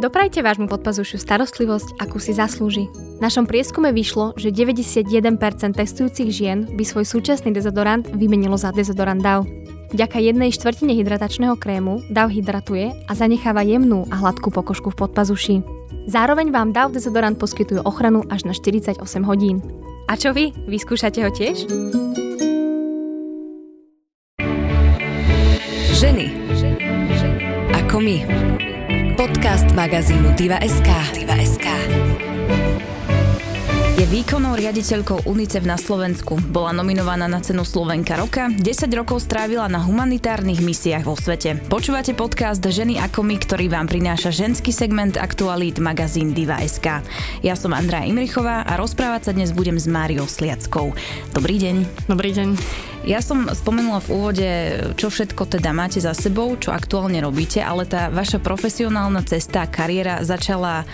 Doprajte vášmu podpazušiu starostlivosť, akú si zaslúži. V našom prieskume vyšlo, že 91% testujúcich žien by svoj súčasný dezodorant vymenilo za dezodorant DAV. Vďaka jednej štvrtine hydratačného krému DAV hydratuje a zanecháva jemnú a hladkú pokožku v podpazuši. Zároveň vám DAV dezodorant poskytuje ochranu až na 48 hodín. A čo vy? Vyskúšate ho tiež? Ženy. Ako my. Podcast magazínu Diva.sk. Diva.sk. Je výkonnou riaditeľkou UNICEF na Slovensku. Bola nominovaná na cenu Slovenka roka, 10 rokov strávila na humanitárnych misiách vo svete. Počúvate podcast Ženy ako my, ktorý vám prináša ženský segment aktualít magazín Diva.sk. Ja som Andrea Imrichová a rozprávať sa dnes budem s Máriou Sliackou. Dobrý deň. Dobrý deň. Ja som spomenula v úvode, čo všetko teda máte za sebou, čo aktuálne robíte, ale tá vaša profesionálna cesta, kariéra začala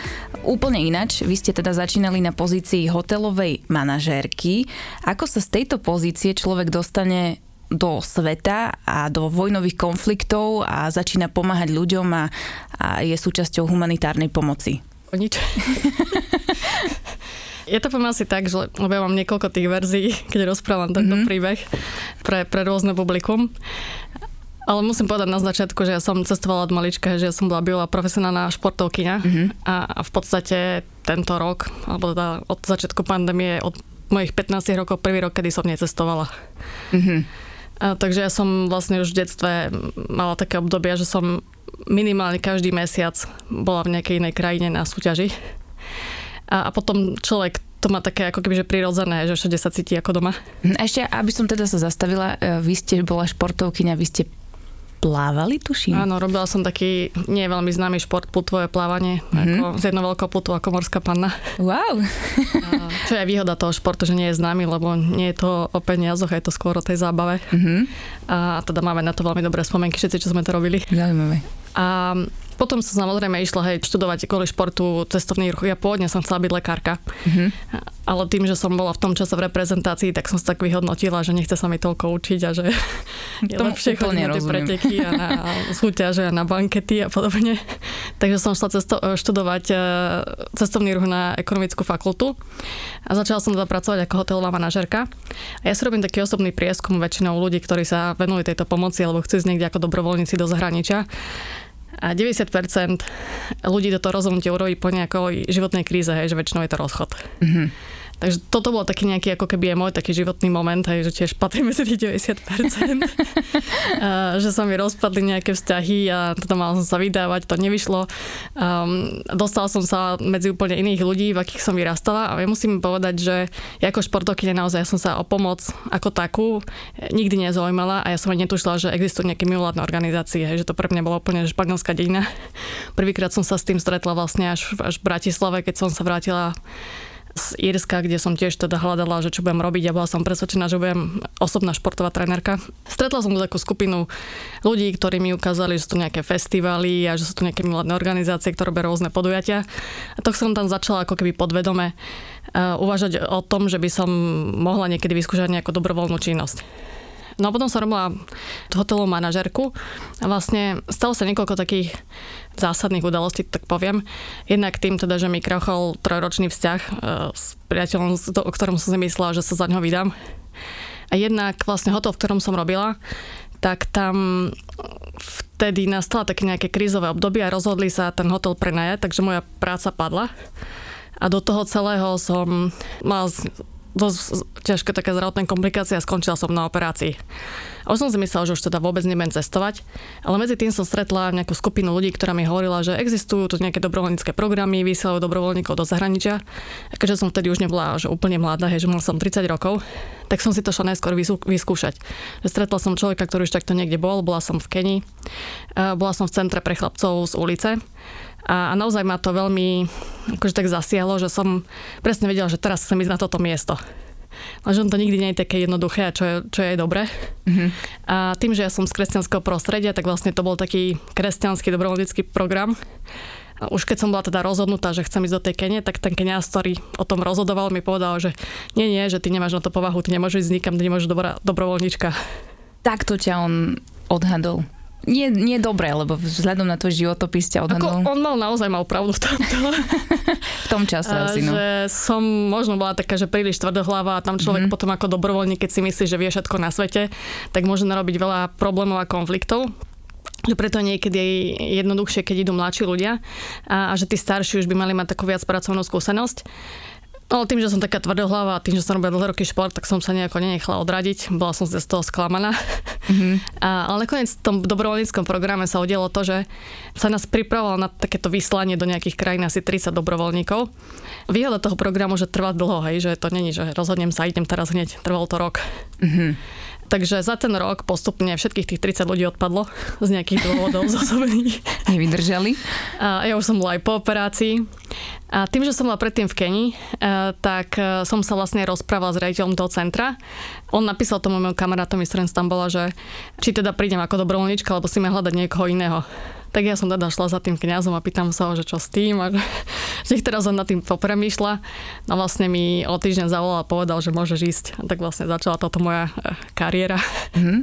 úplne inač. Vy ste teda začínali na pozícii hotelovej manažérky. Ako sa z tejto pozície človek dostane do sveta a do vojnových konfliktov a začína pomáhať ľuďom a, a je súčasťou humanitárnej pomoci? O nič. Je to pomaly tak, že lebo ja mám niekoľko tých verzií, keď rozprávam tento mm-hmm. príbeh pre, pre rôzne publikum. Ale musím povedať na začiatku, že ja som cestovala od malička, že ja som bola bývalá profesionálna športovkyňa mm-hmm. a, a v podstate tento rok, alebo teda od začiatku pandémie, od mojich 15 rokov, prvý rok, kedy som necestovala. Mm-hmm. A, takže ja som vlastne už v detstve mala také obdobie, že som minimálne každý mesiac bola v nejakej inej krajine na súťaži. A, a potom človek to má také ako keby, že prirodzené, že všade sa cíti ako doma. Hm, ešte, aby som teda sa zastavila, e, vy ste bola športovkyňa, vy ste plávali, tuším? Áno, robila som taký nie veľmi známy šport, putvové plávanie, mm-hmm. ako, z jednou veľkou putu ako morská panna. Wow. A, čo je výhoda toho športu, že nie je známy, lebo nie je to o peniazoch, je to skôr o tej zábave. Mm-hmm. A teda máme na to veľmi dobré spomienky, všetci, čo sme to robili. Zaujímavé. A potom som samozrejme išla hej, študovať kvôli športu cestovný ruch. Ja pôvodne som chcela byť lekárka. Mm-hmm. Ale tým, že som bola v tom čase v reprezentácii, tak som sa tak vyhodnotila, že nechce sa mi toľko učiť a že je Tomu lepšie chodiť na tie preteky a na súťaže a na bankety a podobne. Takže som šla cesto- študovať e, cestovný ruch na ekonomickú fakultu a začala som teda pracovať ako hotelová manažerka. A ja si robím taký osobný prieskum väčšinou ľudí, ktorí sa venujú tejto pomoci alebo chcú ísť niekde ako dobrovoľníci do zahraničia. A 90% ľudí toto rozhodnutie urobí po nejakej životnej kríze, hej, že väčšinou je to rozchod. Mm-hmm. Takže toto bol taký nejaký ako keby je môj taký životný moment, hej, že tiež patrí medzi tých 90%. a, že sa mi rozpadli nejaké vzťahy a toto mal som sa vydávať, to nevyšlo. Um, dostala som sa medzi úplne iných ľudí, v akých som vyrastala a ja musím povedať, že ja ako športovkyňa naozaj som sa o pomoc ako takú nikdy nezaujímala a ja som aj netušila, že existujú nejaké mimovládne organizácie, hej, že to pre mňa bola úplne španielská dejina. Prvýkrát som sa s tým stretla vlastne až, až v Bratislave, keď som sa vrátila z Írska, kde som tiež teda hľadala, že čo budem robiť a bola som presvedčená, že budem osobná športová trénerka. Stretla som takú skupinu ľudí, ktorí mi ukázali, že sú tu nejaké festivály a že sú tu nejaké miladné organizácie, ktoré robia rôzne podujatia. A to som tam začala ako keby podvedome uh, uvažať o tom, že by som mohla niekedy vyskúšať nejakú dobrovoľnú činnosť. No a potom som robila hotelovú manažerku a vlastne stalo sa niekoľko takých zásadných udalostí, tak poviem. Jednak tým teda, že mi krachol trojročný vzťah e, s priateľom, o ktorom som si myslela, že sa za ňo vydám. A jednak vlastne hotel, v ktorom som robila, tak tam vtedy nastala také nejaké krízové obdobie a rozhodli sa ten hotel prenajať, takže moja práca padla. A do toho celého som mala dosť ťažké také zdravotné komplikácie a skončila som na operácii. A už som si myslela, že už teda vôbec nebudem cestovať, ale medzi tým som stretla nejakú skupinu ľudí, ktorá mi hovorila, že existujú tu nejaké dobrovoľnícke programy, vysielajú dobrovoľníkov do zahraničia. A keďže som vtedy už nebola že úplne mladá, hej, že mal som 30 rokov, tak som si to šla najskôr vyskúšať. Stretla som človeka, ktorý už takto niekde bol, bola som v Kenii, bola som v centre pre chlapcov z ulice a, a naozaj ma to veľmi akože tak zasiahlo, že som presne vedela, že teraz chcem ísť na toto miesto. Lenže to nikdy nie je také jednoduché čo je, čo je aj dobré. Mm-hmm. A tým, že ja som z kresťanského prostredia, tak vlastne to bol taký kresťanský dobrovoľnícky program. A už keď som bola teda rozhodnutá, že chcem ísť do tej Kene, tak ten keniaz, ktorý o tom rozhodoval, mi povedal, že nie, nie, že ty nemáš na to povahu, ty nemôžeš ísť nikam, ty nemôžeš dobrá, dobrovoľníčka. Takto ťa on odhadol nie, nie dobré, lebo vzhľadom na to životopis ťa odhadol. Ako on mal naozaj mal pravdu v tomto. v tom čase asi, no. Že som možno bola taká, že príliš tvrdohlava a tam človek mm-hmm. potom ako dobrovoľník, keď si myslí, že vie všetko na svete, tak môže narobiť veľa problémov a konfliktov že preto niekedy je jednoduchšie, keď idú mladší ľudia a, a že tí starší už by mali mať takú viac pracovnú skúsenosť. No tým, že som taká tvrdohlava a tým, že som robila dlhé roky šport, tak som sa nejako nenechala odradiť. Bola som z toho sklamaná. Mm-hmm. A, ale nakoniec v tom dobrovoľníckom programe sa udialo to, že sa nás pripravovalo na takéto vyslanie do nejakých krajín asi 30 dobrovoľníkov. Výhoda toho programu, že trvá dlho, hej, že to není, že rozhodnem sa, idem teraz hneď. Trvalo to rok. Mm-hmm. Takže za ten rok postupne všetkých tých 30 ľudí odpadlo z nejakých dôvodov zosobných. Nevydržali? A ja už som bola aj po operácii. A tým, že som bola predtým v Keni, e, tak e, som sa vlastne rozprávala s riaditeľom toho centra. On napísal tomu môjmu kamarátovi, s tam bola, že či teda prídem ako dobrovoľnička, alebo si ma hľadať niekoho iného. Tak ja som teda šla za tým kňazom a pýtam sa ho, že čo s tým a že, že teraz on nad tým popremýšľa. No vlastne mi o týždeň zavolal a povedal, že môžeš ísť. A tak vlastne začala táto moja e, kariéra. Mm-hmm.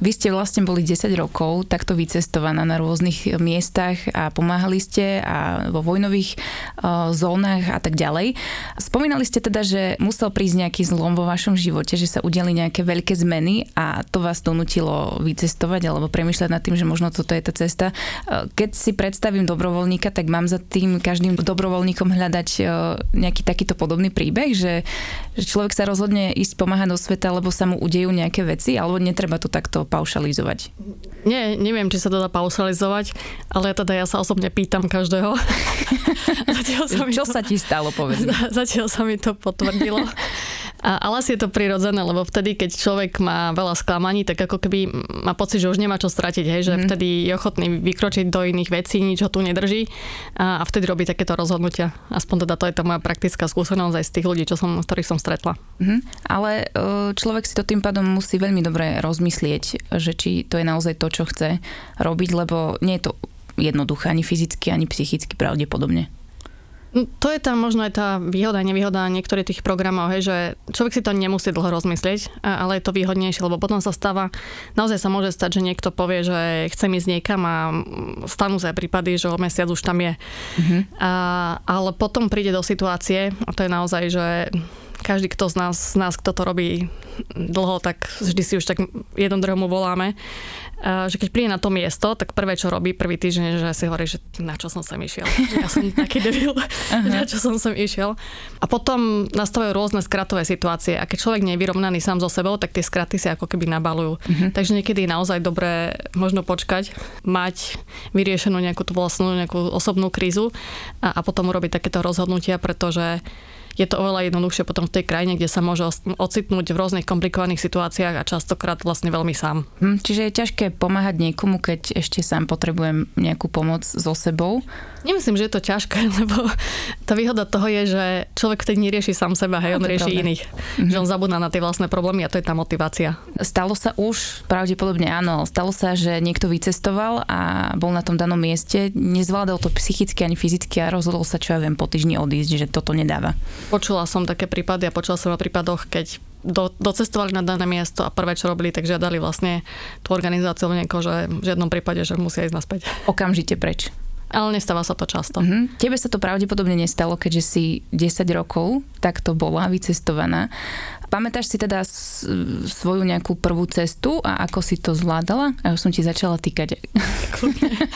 Vy ste vlastne boli 10 rokov takto vycestovaná na rôznych miestach a pomáhali ste a vo vojnových zónach a tak ďalej. Spomínali ste teda, že musel prísť nejaký zlom vo vašom živote, že sa udiali nejaké veľké zmeny a to vás donutilo vycestovať alebo premyšľať nad tým, že možno toto je tá cesta. Keď si predstavím dobrovoľníka, tak mám za tým každým dobrovoľníkom hľadať nejaký takýto podobný príbeh, že, že človek sa rozhodne ísť pomáhať do sveta, lebo sa mu udejú nejaké veci, alebo netreba to takto paušalizovať? Nie, neviem, či sa to dá paušalizovať, ale teda ja sa osobne pýtam každého. sa Čo to... sa ti stalo, povedz Zatiaľ sa mi to potvrdilo. A, ale asi je to prirodzené, lebo vtedy, keď človek má veľa sklamaní, tak ako keby má pocit, že už nemá čo stratiť, hej, že mm. vtedy je ochotný vykročiť do iných vecí, nič ho tu nedrží a, a vtedy robí takéto rozhodnutia. Aspoň teda to je tá moja praktická skúsenosť aj z tých ľudí, čo som, ktorých som stretla. Mm. Ale e, človek si to tým pádom musí veľmi dobre rozmyslieť, že či to je naozaj to, čo chce robiť, lebo nie je to jednoduché ani fyzicky, ani psychicky pravdepodobne. To je tam možno aj tá výhoda, nevýhoda niektorých tých programov, hej, že človek si to nemusí dlho rozmyslieť, ale je to výhodnejšie, lebo potom sa stáva, naozaj sa môže stať, že niekto povie, že chce ísť niekam a stanú sa prípady, že o mesiac už tam je. Mm-hmm. A, ale potom príde do situácie, a to je naozaj, že každý, kto z nás, z nás, kto to robí dlho, tak vždy si už tak jednom druhomu voláme, že keď príde na to miesto, tak prvé, čo robí prvý týždeň, že si hovorí, že na čo som sem išiel. Ja som taký debil, na čo som sem išiel. A potom nastavujú rôzne skratové situácie. A keď človek nie je vyrovnaný sám so sebou, tak tie skraty si ako keby nabalujú. Uh-huh. Takže niekedy je naozaj dobré možno počkať, mať vyriešenú nejakú tú vlastnú, nejakú osobnú krízu a, a potom urobiť takéto rozhodnutia, pretože je to oveľa jednoduchšie potom v tej krajine, kde sa môže ocitnúť v rôznych komplikovaných situáciách a častokrát vlastne veľmi sám. Hm, čiže je ťažké pomáhať niekomu, keď ešte sám potrebujem nejakú pomoc so sebou? Nemyslím, že je to ťažké, lebo tá výhoda toho je, že človek vtedy nerieši sám seba, hej, on rieši pravda. iných. Mm-hmm. Že on zabúda na tie vlastné problémy a to je tá motivácia. Stalo sa už, pravdepodobne áno, stalo sa, že niekto vycestoval a bol na tom danom mieste, nezvládal to psychicky ani fyzicky a rozhodol sa, čo ja viem, po týždni odísť, že toto nedáva. Počula som také prípady a počula som o prípadoch, keď do, docestovali na dané miesto a prvé, čo robili, tak žiadali vlastne tú organizáciu niekoho, že v žiadnom prípade, že musia ísť naspäť. Okamžite preč ale nestáva sa to často. Mm-hmm. Tebe sa to pravdepodobne nestalo, keďže si 10 rokov takto bola vycestovaná. Pamätáš si teda svoju nejakú prvú cestu a ako si to zvládala? A už som ti začala týkať.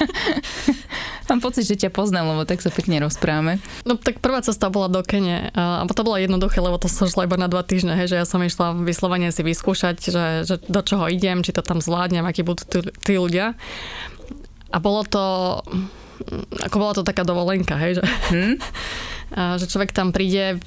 Mám pocit, že ťa poznám, lebo tak sa pekne rozprávame. No tak prvá cesta bola do Kene a to bolo jednoduché, lebo to som šla iba na dva týždne, hej, že ja som išla vyslovene si vyskúšať, že, že do čoho idem, či to tam zvládnem, akí budú tí, tí ľudia. A bolo to ako bola to taká dovolenka, hej, že, hmm? a, že človek tam príde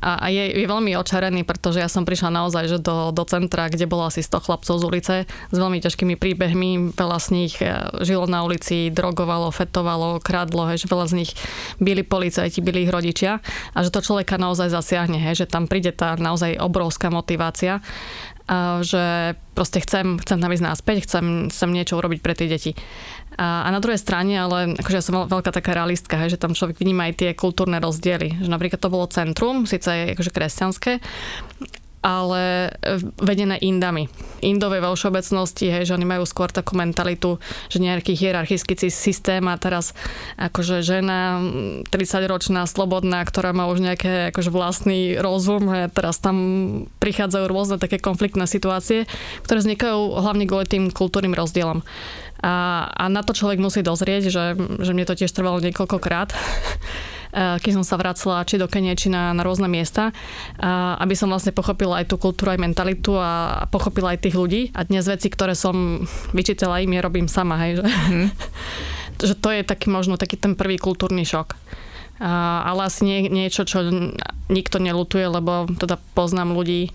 a, a je, je veľmi očarený, pretože ja som prišla naozaj že do, do centra, kde bolo asi 100 chlapcov z ulice s veľmi ťažkými príbehmi, veľa z nich e, žilo na ulici, drogovalo, fetovalo, kradlo, hej, že veľa z nich byli policajti, byli ich rodičia a že to človeka naozaj zasiahne, hej, že tam príde tá naozaj obrovská motivácia že proste chcem, chcem tam ísť náspäť, chcem, chcem niečo urobiť pre tie deti. A, a na druhej strane, ale akože ja som veľká taká realistka, hej, že tam človek vníma aj tie kultúrne rozdiely. Že napríklad to bolo centrum, síce je akože kresťanské, ale vedené Indami. Indové vo všeobecnosti, hej, že oni majú skôr takú mentalitu, že nejaký hierarchický systém a teraz akože žena 30-ročná, slobodná, ktorá má už nejaké akože vlastný rozum a teraz tam prichádzajú rôzne také konfliktné situácie, ktoré vznikajú hlavne kvôli tým kultúrnym rozdielom. A, a na to človek musí dozrieť, že, že mne to tiež trvalo niekoľkokrát Eh, keď som sa vracala či do Kenie, či na, na rôzne miesta, aby som vlastne pochopila aj tú kultúru, aj mentalitu a pochopila aj tých ľudí. A dnes veci, ktoré som vyčítala im, robím sama, hej, že, mm. že to je taký možno taký ten prvý kultúrny šok. A, ale asi nie, niečo, čo nikto nelutuje, lebo teda poznám ľudí,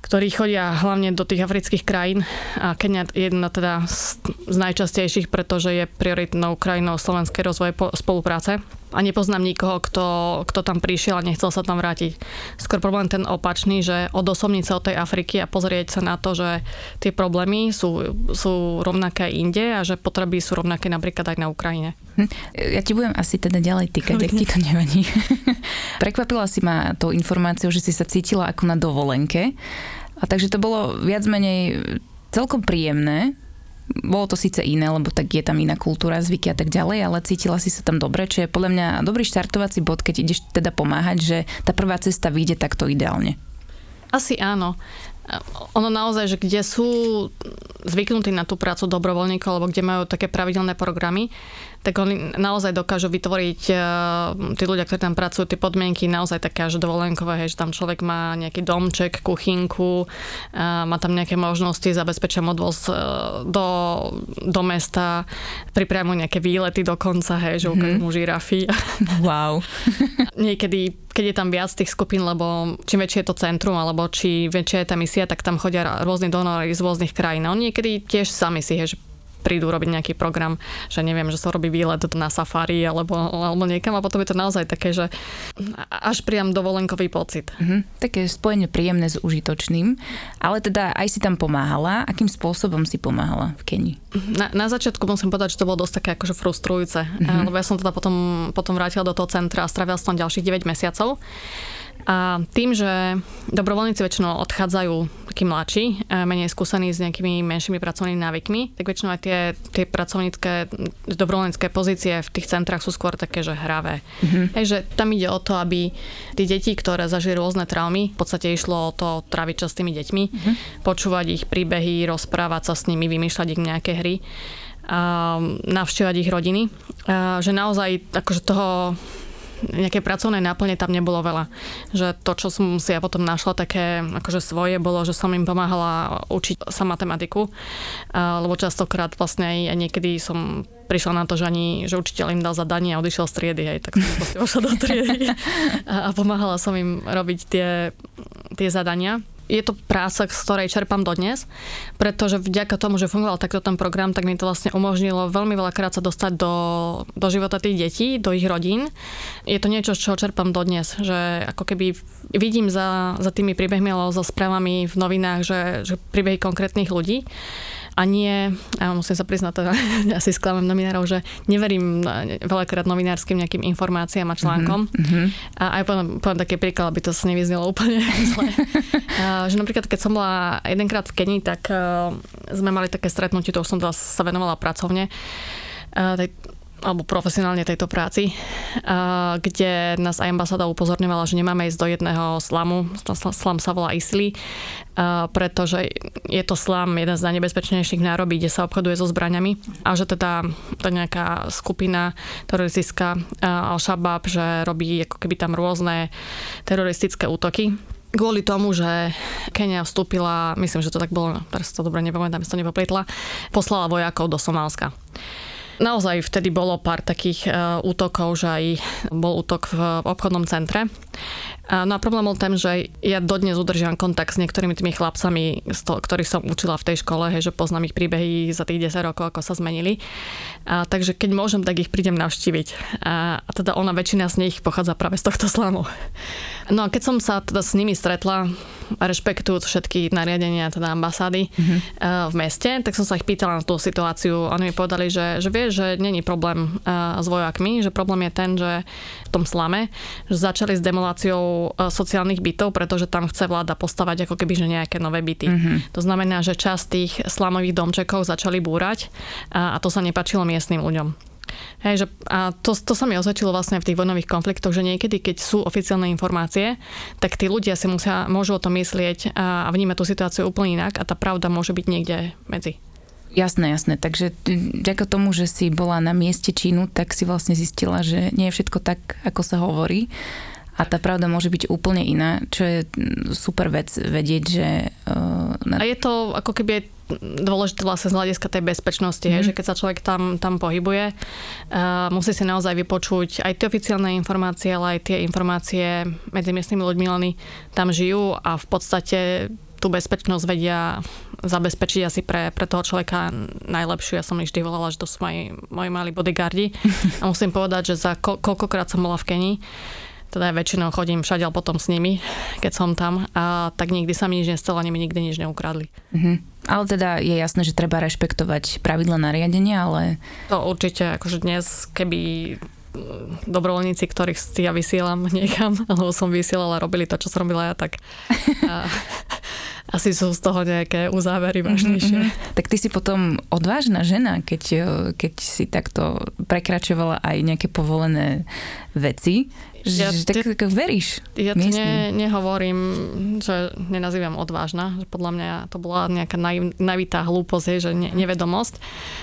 ktorí chodia hlavne do tých afrických krajín. A Kenia je jedna teda z, najčastejších, pretože je prioritnou krajinou slovenskej rozvoje spolupráce. A nepoznám nikoho, kto, kto tam prišiel a nechcel sa tam vrátiť. Skôr problém ten opačný, že odosobniť sa od tej Afriky a pozrieť sa na to, že tie problémy sú, sú rovnaké inde a že potreby sú rovnaké napríklad aj na Ukrajine. Hm. Ja ti budem asi teda ďalej týkať, ak ti to nevadí. Prekvapila si ma tou informáciou, že si sa cítila ako na dovolenke. A takže to bolo viac menej celkom príjemné. Bolo to síce iné, lebo tak je tam iná kultúra, zvyky a tak ďalej, ale cítila si sa tam dobre, čo je podľa mňa dobrý štartovací bod, keď ideš teda pomáhať, že tá prvá cesta vyjde takto ideálne. Asi áno ono naozaj, že kde sú zvyknutí na tú prácu dobrovoľníkov, alebo kde majú také pravidelné programy, tak oni naozaj dokážu vytvoriť uh, tí ľudia, ktorí tam pracujú, tie podmienky naozaj také až dovolenkové, hej, že tam človek má nejaký domček, kuchynku, uh, má tam nejaké možnosti, zabezpečia odvoz uh, do, do mesta, pripravujú nejaké výlety dokonca, hej, že ukážu mm-hmm. mu žirafy. Wow. Niekedy keď je tam viac tých skupín, lebo čím väčšie je to centrum, alebo či väčšia je tá misia, tak tam chodia rôzni donory z rôznych krajín. Oni niekedy tiež sami si, že prídu robiť nejaký program, že neviem, že sa robí výlet na safari alebo, alebo niekam a potom je to naozaj také, že až priam dovolenkový pocit. Mm-hmm. Také spojenie príjemné s užitočným, ale teda aj si tam pomáhala. Akým spôsobom si pomáhala v Kenii? Na, na začiatku musím povedať, že to bolo dosť také akože frustrujúce, mm-hmm. lebo ja som teda potom, potom vrátila do toho centra a stravila som ďalších 9 mesiacov. A tým, že dobrovoľníci väčšinou odchádzajú takí mladší, menej skúsení s nejakými menšími pracovnými návykmi, tak väčšinou aj tie, tie pracovnícke dobrovoľnícke pozície v tých centrách sú skôr také, že hravé. Mm-hmm. Takže tam ide o to, aby tí deti, ktoré zažili rôzne traumy, v podstate išlo o to traviť čas s tými deťmi, mm-hmm. počúvať ich príbehy, rozprávať sa s nimi, vymýšľať ich nejaké hry navštevovať ich rodiny. Že naozaj akože toho nejaké pracovné náplne tam nebolo veľa. Že to, čo som si ja potom našla také akože svoje, bolo, že som im pomáhala učiť sa matematiku, lebo častokrát vlastne aj niekedy som prišla na to, že ani, že učiteľ im dal zadanie a odišiel z triedy, hej, tak som proste vošla do triedy a, a pomáhala som im robiť tie, tie zadania je to práca, z ktorej čerpám dodnes, pretože vďaka tomu, že fungoval takto ten program, tak mi to vlastne umožnilo veľmi veľakrát sa dostať do, do života tých detí, do ich rodín. Je to niečo, čo čerpám dodnes, že ako keby vidím za, za tými príbehmi alebo za správami v novinách, že, že príbehy konkrétnych ľudí a nie, a musím sa priznať, teda, asi sklamem novinárov, že neverím veľakrát novinárskym nejakým informáciám a článkom. Mm-hmm. A aj poviem, poviem taký príklad, aby to sa nevyznelo úplne zle. že napríklad, keď som bola jedenkrát v Kenii, tak uh, sme mali také stretnutie, to už som teda sa venovala pracovne. Uh, alebo profesionálne tejto práci, kde nás aj ambasáda upozorňovala, že nemáme ísť do jedného slamu, slam sa volá Isli, pretože je to slam jeden z najnebezpečnejších nárobí, kde sa obchoduje so zbraňami. A že teda tá nejaká skupina teroristická Al-Shabaab, že robí ako keby tam rôzne teroristické útoky. Kvôli tomu, že Kenia vstúpila, myslím, že to tak bolo, teraz to dobre nepamätám, som to nepoplietla, poslala vojakov do Somálska. Naozaj vtedy bolo pár takých e, útokov, že aj bol útok v obchodnom centre. No a problém bol ten, že ja dodnes udržiam kontakt s niektorými tými chlapcami, ktorých som učila v tej škole, hej, že poznám ich príbehy za tých 10 rokov, ako sa zmenili. A, takže keď môžem, tak ich prídem navštíviť. A, a teda ona, väčšina z nich pochádza práve z tohto slamu. No a keď som sa teda s nimi stretla, rešpektujúc všetky nariadenia teda ambasády mm-hmm. v meste, tak som sa ich pýtala na tú situáciu. Oni mi povedali, že, že vie, že není problém s vojakmi, že problém je ten, že v tom slame, že začali s demoláciou e, sociálnych bytov, pretože tam chce vláda postavať ako keby že nejaké nové byty. Mm-hmm. To znamená, že časť tých slamových domčekov začali búrať a, a to sa nepačilo miestnym ľuďom. Hej, že, a to, to sa mi osvedčilo vlastne v tých vojnových konfliktoch, že niekedy, keď sú oficiálne informácie, tak tí ľudia si musia, môžu o tom myslieť a, a vnímať tú situáciu úplne inak a tá pravda môže byť niekde medzi. Jasné, jasné. Takže ďako tomu, že si bola na mieste činu, tak si vlastne zistila, že nie je všetko tak, ako sa hovorí. A tá pravda môže byť úplne iná, čo je super vec vedieť, že... Uh, na... A je to ako keby dôležité vlastne z hľadiska tej bezpečnosti, mm. že keď sa človek tam, tam pohybuje, uh, musí si naozaj vypočuť aj tie oficiálne informácie, ale aj tie informácie medzi miestnymi ľuďmi, len tam žijú a v podstate tú bezpečnosť vedia zabezpečiť asi pre, pre toho človeka najlepšiu. Ja som ich vždy volala, že to sú moji, moji malí bodyguardi. A musím povedať, že za ko- koľkokrát som bola v Kenii, teda väčšinou chodím všade potom s nimi, keď som tam, a tak nikdy sa mi nič nestalo, ani mi nikdy nič neukradli. Mm-hmm. Ale teda je jasné, že treba rešpektovať pravidla nariadenia, ale... To určite, akože dnes, keby mm, dobrovoľníci, ktorých si ja vysielam niekam, alebo som vysielala, robili to, čo som robila ja, tak a, asi sú z toho nejaké uzávery vážnejšie. Mm-hmm. Tak ty si potom odvážna žena, keď, keď si takto prekračovala aj nejaké povolené veci. Ja, tak, tak veríš. Ja to ne, nehovorím, že nenazývam odvážna. Že podľa mňa to bola nejaká naiv, navitá hlúposť, že ne, nevedomosť,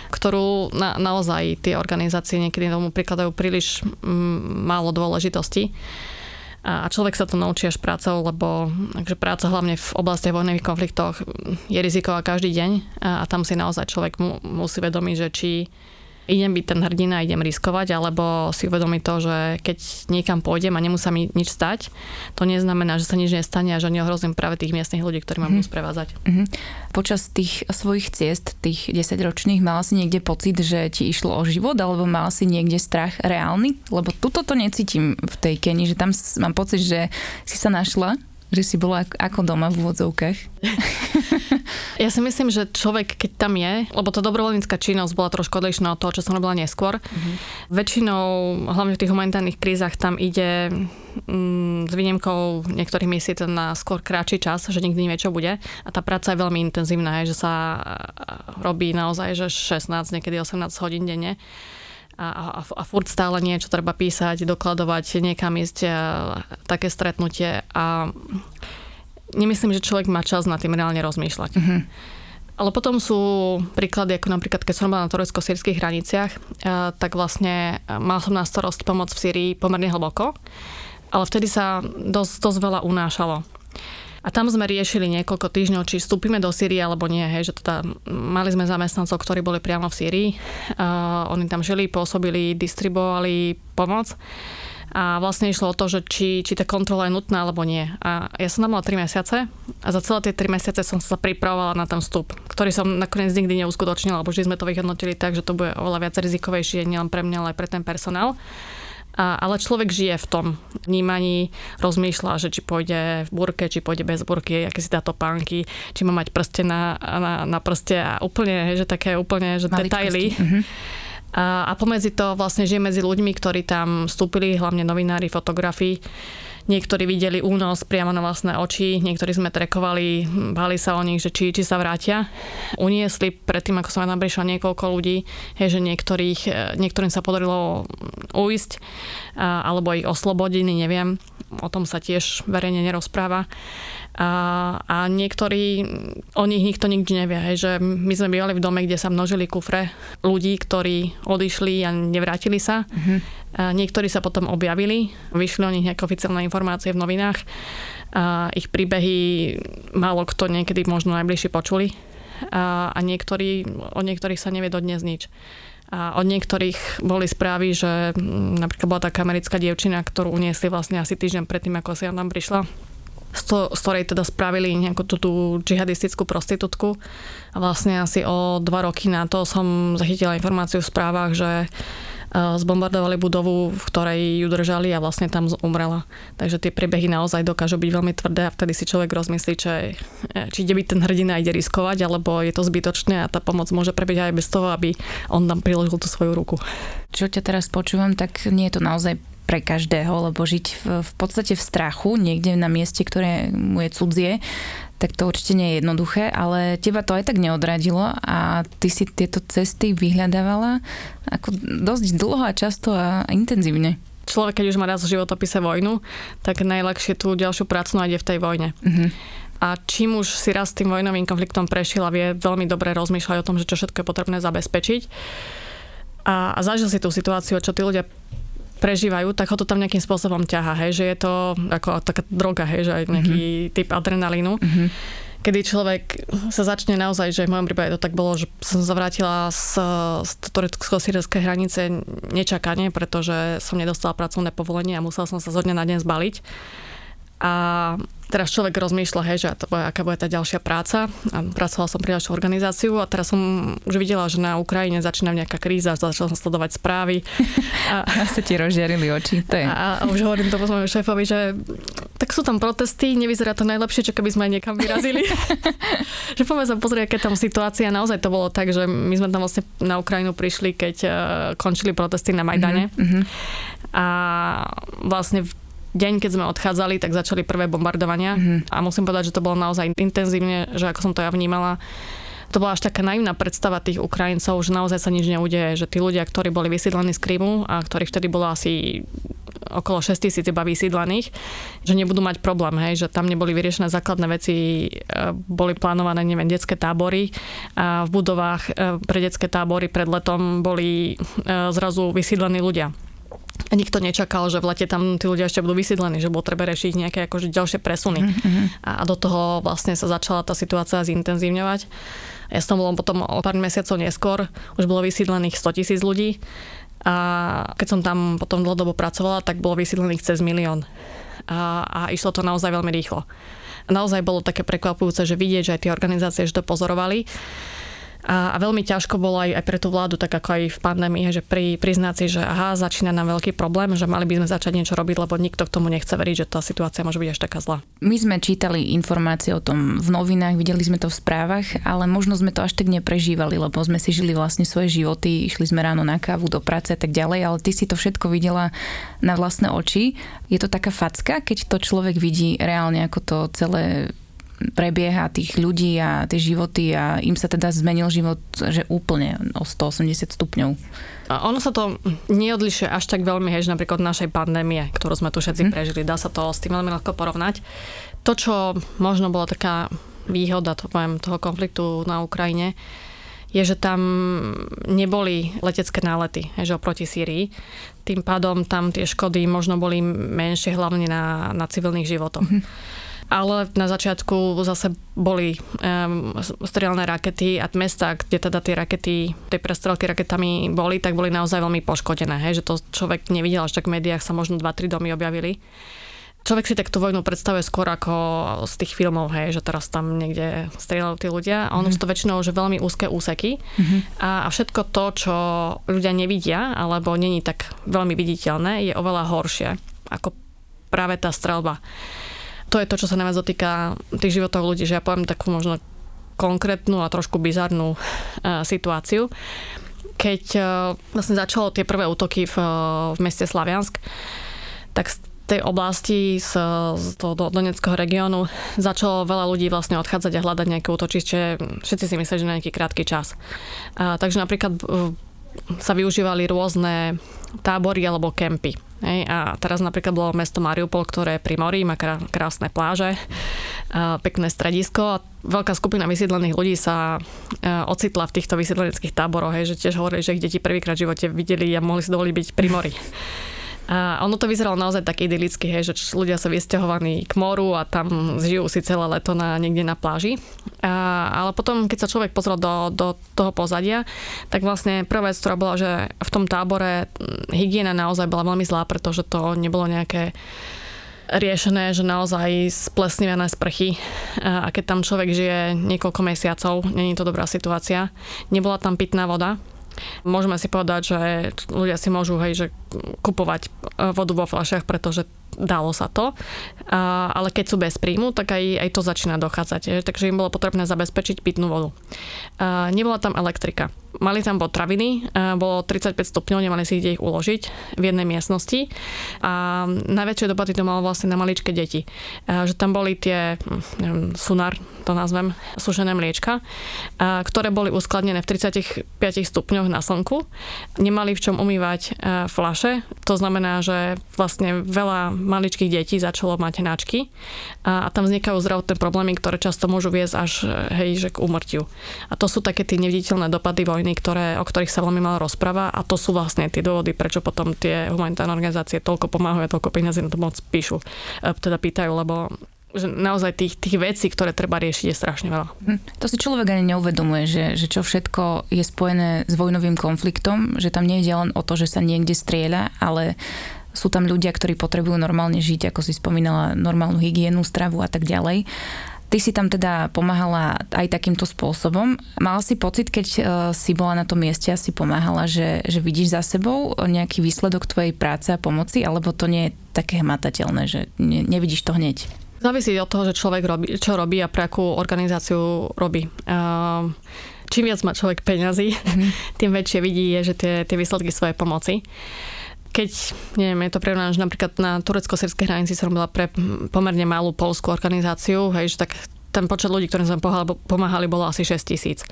ktorú na, naozaj tie organizácie niekedy tomu prikladajú príliš m, málo dôležitosti a človek sa to naučí až prácou, lebo takže práca hlavne v oblasti vojnových konfliktoch je riziková každý deň a, tam si naozaj človek mu, musí vedomiť, že či idem byť ten hrdina, idem riskovať, alebo si uvedomiť to, že keď niekam pôjdem a nemusí mi nič stať, to neznamená, že sa nič nestane a že neohrozím práve tých miestnych ľudí, ktorí ma budú mm-hmm. sprevádzať. Mm-hmm. Počas tých svojich ciest, tých 10 ročných, mala si niekde pocit, že ti išlo o život, alebo mala si niekde strach reálny? Lebo tuto to necítim v tej Keni, že tam mám pocit, že si sa našla že si bola ako doma v úvodzovkách? Ja si myslím, že človek, keď tam je, lebo tá dobrovoľnícka činnosť bola trošku odlišná od toho, čo som robila neskôr. Mm-hmm. Väčšinou, hlavne v tých humanitárnych krízach, tam ide mm, s výnimkou niektorých miesiacov na skôr kratší čas, že nikdy nevie, čo bude. A tá práca je veľmi intenzívna, že sa robí naozaj že 16, niekedy 18 hodín denne a, a, a furt stále niečo treba písať, dokladovať, niekam ísť, a, také stretnutie a nemyslím, že človek má čas na tým reálne rozmýšľať. Mm-hmm. Ale potom sú príklady, ako napríklad, keď som bola na turecko-sírských hraniciach, tak vlastne mal som na starosť pomoc v Syrii pomerne hlboko, ale vtedy sa dosť, dosť veľa unášalo. A tam sme riešili niekoľko týždňov, či vstúpime do Sýrie alebo nie. Hej, že teda mali sme zamestnancov, ktorí boli priamo v Sýrii. Uh, oni tam žili, pôsobili, distribuovali pomoc. A vlastne išlo o to, že či, či tá kontrola je nutná alebo nie. A ja som tam mala 3 mesiace a za celé tie 3 mesiace som sa pripravovala na ten vstup, ktorý som nakoniec nikdy neuskutočnila, lebo vždy sme to vyhodnotili tak, že to bude oveľa viac rizikovejšie nielen pre mňa, ale aj pre ten personál. A, ale človek žije v tom vnímaní, rozmýšľa, že či pôjde v burke, či pôjde bez burky, aké si dá pánky, či má mať prste na, na, na prste a úplne, že také úplne, že detaily. Mm-hmm. A, a pomedzi to vlastne žije medzi ľuďmi, ktorí tam vstúpili, hlavne novinári, fotografi, Niektorí videli únos priamo na vlastné oči, niektorí sme trekovali, báli sa o nich, že či, či sa vrátia. Uniesli predtým, ako som tam prišla niekoľko ľudí, je, že niektorých, e, niektorým sa podarilo ujsť alebo ich oslobodiť, neviem. O tom sa tiež verejne nerozpráva a, a niektorí, o nich nikto nikdy nevie, hej, že my sme bývali v dome, kde sa množili kufre ľudí, ktorí odišli a nevrátili sa. Mm-hmm. A niektorí sa potom objavili, vyšli o nich nejaké oficiálne informácie v novinách a ich príbehy málo kto niekedy možno najbližšie počuli a, a niektorí, o niektorých sa nevie dodnes nič. A od niektorých boli správy, že napríklad bola taká americká dievčina, ktorú uniesli vlastne asi týždeň predtým, ako si tam prišla z, to, z ktorej teda spravili nejakú tú, tú džihadistickú prostitútku. A vlastne asi o dva roky na to som zachytila informáciu v správach, že e, zbombardovali budovu, v ktorej ju držali a vlastne tam umrela. Takže tie príbehy naozaj dokážu byť veľmi tvrdé a vtedy si človek rozmyslí, či, e, či ide byť ten hrdina ide riskovať, alebo je to zbytočné a tá pomoc môže prebiť aj bez toho, aby on tam priložil tú svoju ruku. Čo ťa teraz počúvam, tak nie je to naozaj pre každého, lebo žiť v, v podstate v strachu, niekde na mieste, ktoré mu je cudzie, tak to určite nie je jednoduché, ale teba to aj tak neodradilo a ty si tieto cesty vyhľadávala ako dosť dlho a často a intenzívne. Človek, keď už má raz v životopise vojnu, tak najľahšie tú ďalšiu prácu nájde v tej vojne. Uh-huh. A čím už si raz tým vojnovým konfliktom prešiel a vie veľmi dobre rozmýšľať o tom, že čo všetko je potrebné zabezpečiť, a, a zažil si tú situáciu, čo tí ľudia prežívajú, tak ho to tam nejakým spôsobom ťaha, hej, že je to ako taká droga, hej, že aj nejaký mm-hmm. typ adrenalínu. Mm-hmm kedy človek sa začne naozaj, že v mojom prípade to tak bolo, že som sa vrátila z, z turecko-sírskej hranice nečakane, pretože som nedostala pracovné povolenie a musela som sa zo dňa na deň zbaliť. A teraz človek rozmýšľa, hej, že to bude, aká bude tá ďalšia práca. A pracovala som pri ďalšiu organizáciu a teraz som už videla, že na Ukrajine začína nejaká kríza, začala som sledovať správy. A, a sa ti rozžiarili oči. To je. A, a už hovorím to môjmu šéfovi, že tak sú tam protesty, nevyzerá to najlepšie, čo keby sme aj niekam vyrazili. že poďme sa pozrieť, aká tam situácia. Naozaj to bolo tak, že my sme tam vlastne na Ukrajinu prišli, keď uh, končili protesty na Majdane. Mm-hmm. A vlastne v deň, keď sme odchádzali, tak začali prvé bombardovania mm-hmm. a musím povedať, že to bolo naozaj intenzívne, že ako som to ja vnímala, to bola až taká naivná predstava tých Ukrajincov, že naozaj sa nič neudeje, že tí ľudia, ktorí boli vysídlení z Krymu a ktorí vtedy bolo asi okolo 6 tisíc iba vysídlených, že nebudú mať problém, hej, že tam neboli vyriešené základné veci, e, boli plánované, neviem, detské tábory a v budovách e, pre detské tábory pred letom boli e, zrazu vysídlení ľudia a nikto nečakal, že v lete tam tí ľudia ešte budú vysídlení, že bolo treba riešiť nejaké akože ďalšie presuny. Mm-hmm. A do toho vlastne sa začala tá situácia zintenzívňovať. Ja som bol potom o pár mesiacov neskôr, už bolo vysídlených 100 tisíc ľudí a keď som tam potom dlhodobo pracovala, tak bolo vysídlených cez milión. A, a išlo to naozaj veľmi rýchlo. Naozaj bolo také prekvapujúce, že vidieť, že aj tie organizácie že to pozorovali a, a veľmi ťažko bolo aj, aj pre tú vládu, tak ako aj v pandémii, že pri, priznať si, že aha, začína nám veľký problém, že mali by sme začať niečo robiť, lebo nikto k tomu nechce veriť, že tá situácia môže byť až taká zlá. My sme čítali informácie o tom v novinách, videli sme to v správach, ale možno sme to až tak neprežívali, lebo sme si žili vlastne svoje životy, išli sme ráno na kávu do práce a tak ďalej, ale ty si to všetko videla na vlastné oči. Je to taká facka, keď to človek vidí reálne, ako to celé prebieha tých ľudí a tie životy a im sa teda zmenil život, že úplne o 180 stupňov. Ono sa to neodlišuje až tak veľmi, hej, napríklad našej pandémie, ktorú sme tu všetci mm. prežili. Dá sa to s tým veľmi ľahko porovnať. To, čo možno bola taká výhoda to poviem, toho konfliktu na Ukrajine, je, že tam neboli letecké nálety, že oproti Sýrii. Tým pádom tam tie škody možno boli menšie, hlavne na, na civilných životoch. Mm-hmm ale na začiatku zase boli um, strelné rakety a mesta, kde teda tie rakety, tie prestrelky raketami boli, tak boli naozaj veľmi poškodené. Hej, že to človek nevidel, až tak v médiách sa možno 2-3 domy objavili. Človek si tak tú vojnu predstavuje skôr ako z tých filmov, hej, že teraz tam niekde strieľajú tí ľudia. A ono mm-hmm. sú to väčšinou že veľmi úzke úseky. Mm-hmm. A, a všetko to, čo ľudia nevidia, alebo není tak veľmi viditeľné, je oveľa horšie ako práve tá strelba to je to, čo sa najviac dotýka tých životov ľudí, že ja poviem takú možno konkrétnu a trošku bizarnú uh, situáciu. Keď uh, vlastne začalo tie prvé útoky v, uh, v meste Slaviansk, tak z tej oblasti z, z toho do regiónu začalo veľa ľudí vlastne odchádzať a hľadať nejaké útočište. Všetci si mysleli, že na nejaký krátky čas. Uh, takže napríklad uh, sa využívali rôzne tábory alebo kempy. Hej, a teraz napríklad bolo mesto Mariupol, ktoré je pri mori, má krásne pláže, pekné stredisko a veľká skupina vysídlených ľudí sa ocitla v týchto vysídleneckých táboroch, hej, že tiež hovorili, že ich deti prvýkrát v živote videli a mohli si dovoliť byť pri mori. A ono to vyzeralo naozaj tak idylicky, hej, že ľudia sa vysťahovaní k moru a tam žijú si celé leto na, niekde na pláži. A, ale potom, keď sa človek pozrel do, do toho pozadia, tak vlastne prvá vec, ktorá bola, že v tom tábore hygiena naozaj bola veľmi zlá, pretože to nebolo nejaké riešené, že naozaj splesnivené sprchy a keď tam človek žije niekoľko mesiacov, není to dobrá situácia. Nebola tam pitná voda, Môžeme si povedať, že ľudia si môžu hej, že kupovať e, vodu vo fľašiach, pretože dalo sa to, a, ale keď sú bez príjmu, tak aj, aj to začína dochádzať. Takže im bolo potrebné zabezpečiť pitnú vodu. A, nebola tam elektrika. Mali tam potraviny, bolo 35 stupňov, nemali si kde ich uložiť v jednej miestnosti a najväčšie dopady to malo vlastne na maličké deti. Že tam boli tie, hm, neviem, sunar, to nazvem, sušené mliečka, ktoré boli uskladnené v 35 stupňoch na slnku. Nemali v čom umývať flaše, to znamená, že vlastne veľa maličkých detí začalo mať hnačky a, a tam vznikajú zdravotné problémy, ktoré často môžu viesť až hej, že k úmrtiu. A to sú také tie neviditeľné dopady vojny, ktoré, o ktorých sa veľmi malo rozpráva a to sú vlastne tie dôvody, prečo potom tie humanitárne organizácie toľko pomáhajú a toľko peniazy na to moc píšu, e, teda pýtajú, lebo že naozaj tých, tých vecí, ktoré treba riešiť, je strašne veľa. Hm. To si človek ani neuvedomuje, že, že čo všetko je spojené s vojnovým konfliktom, že tam nie je len o to, že sa niekde strieľa, ale sú tam ľudia, ktorí potrebujú normálne žiť, ako si spomínala, normálnu hygienu, stravu a tak ďalej. Ty si tam teda pomáhala aj takýmto spôsobom. Mal si pocit, keď uh, si bola na tom mieste a si pomáhala, že, že vidíš za sebou nejaký výsledok tvojej práce a pomoci, alebo to nie je také hmatateľné, že ne, nevidíš to hneď? Závisí od toho, že človek robí, čo robí a pre akú organizáciu robí. Uh, čím viac má človek peňazí, mm-hmm. tým väčšie vidí, že tie, tie výsledky svojej pomoci keď, neviem, je to prirovnané, že napríklad na turecko-sírskej hranici som robila pre pomerne malú polskú organizáciu, hej, že tak ten počet ľudí, ktorým sme pomáhali, bolo asi 6 tisíc.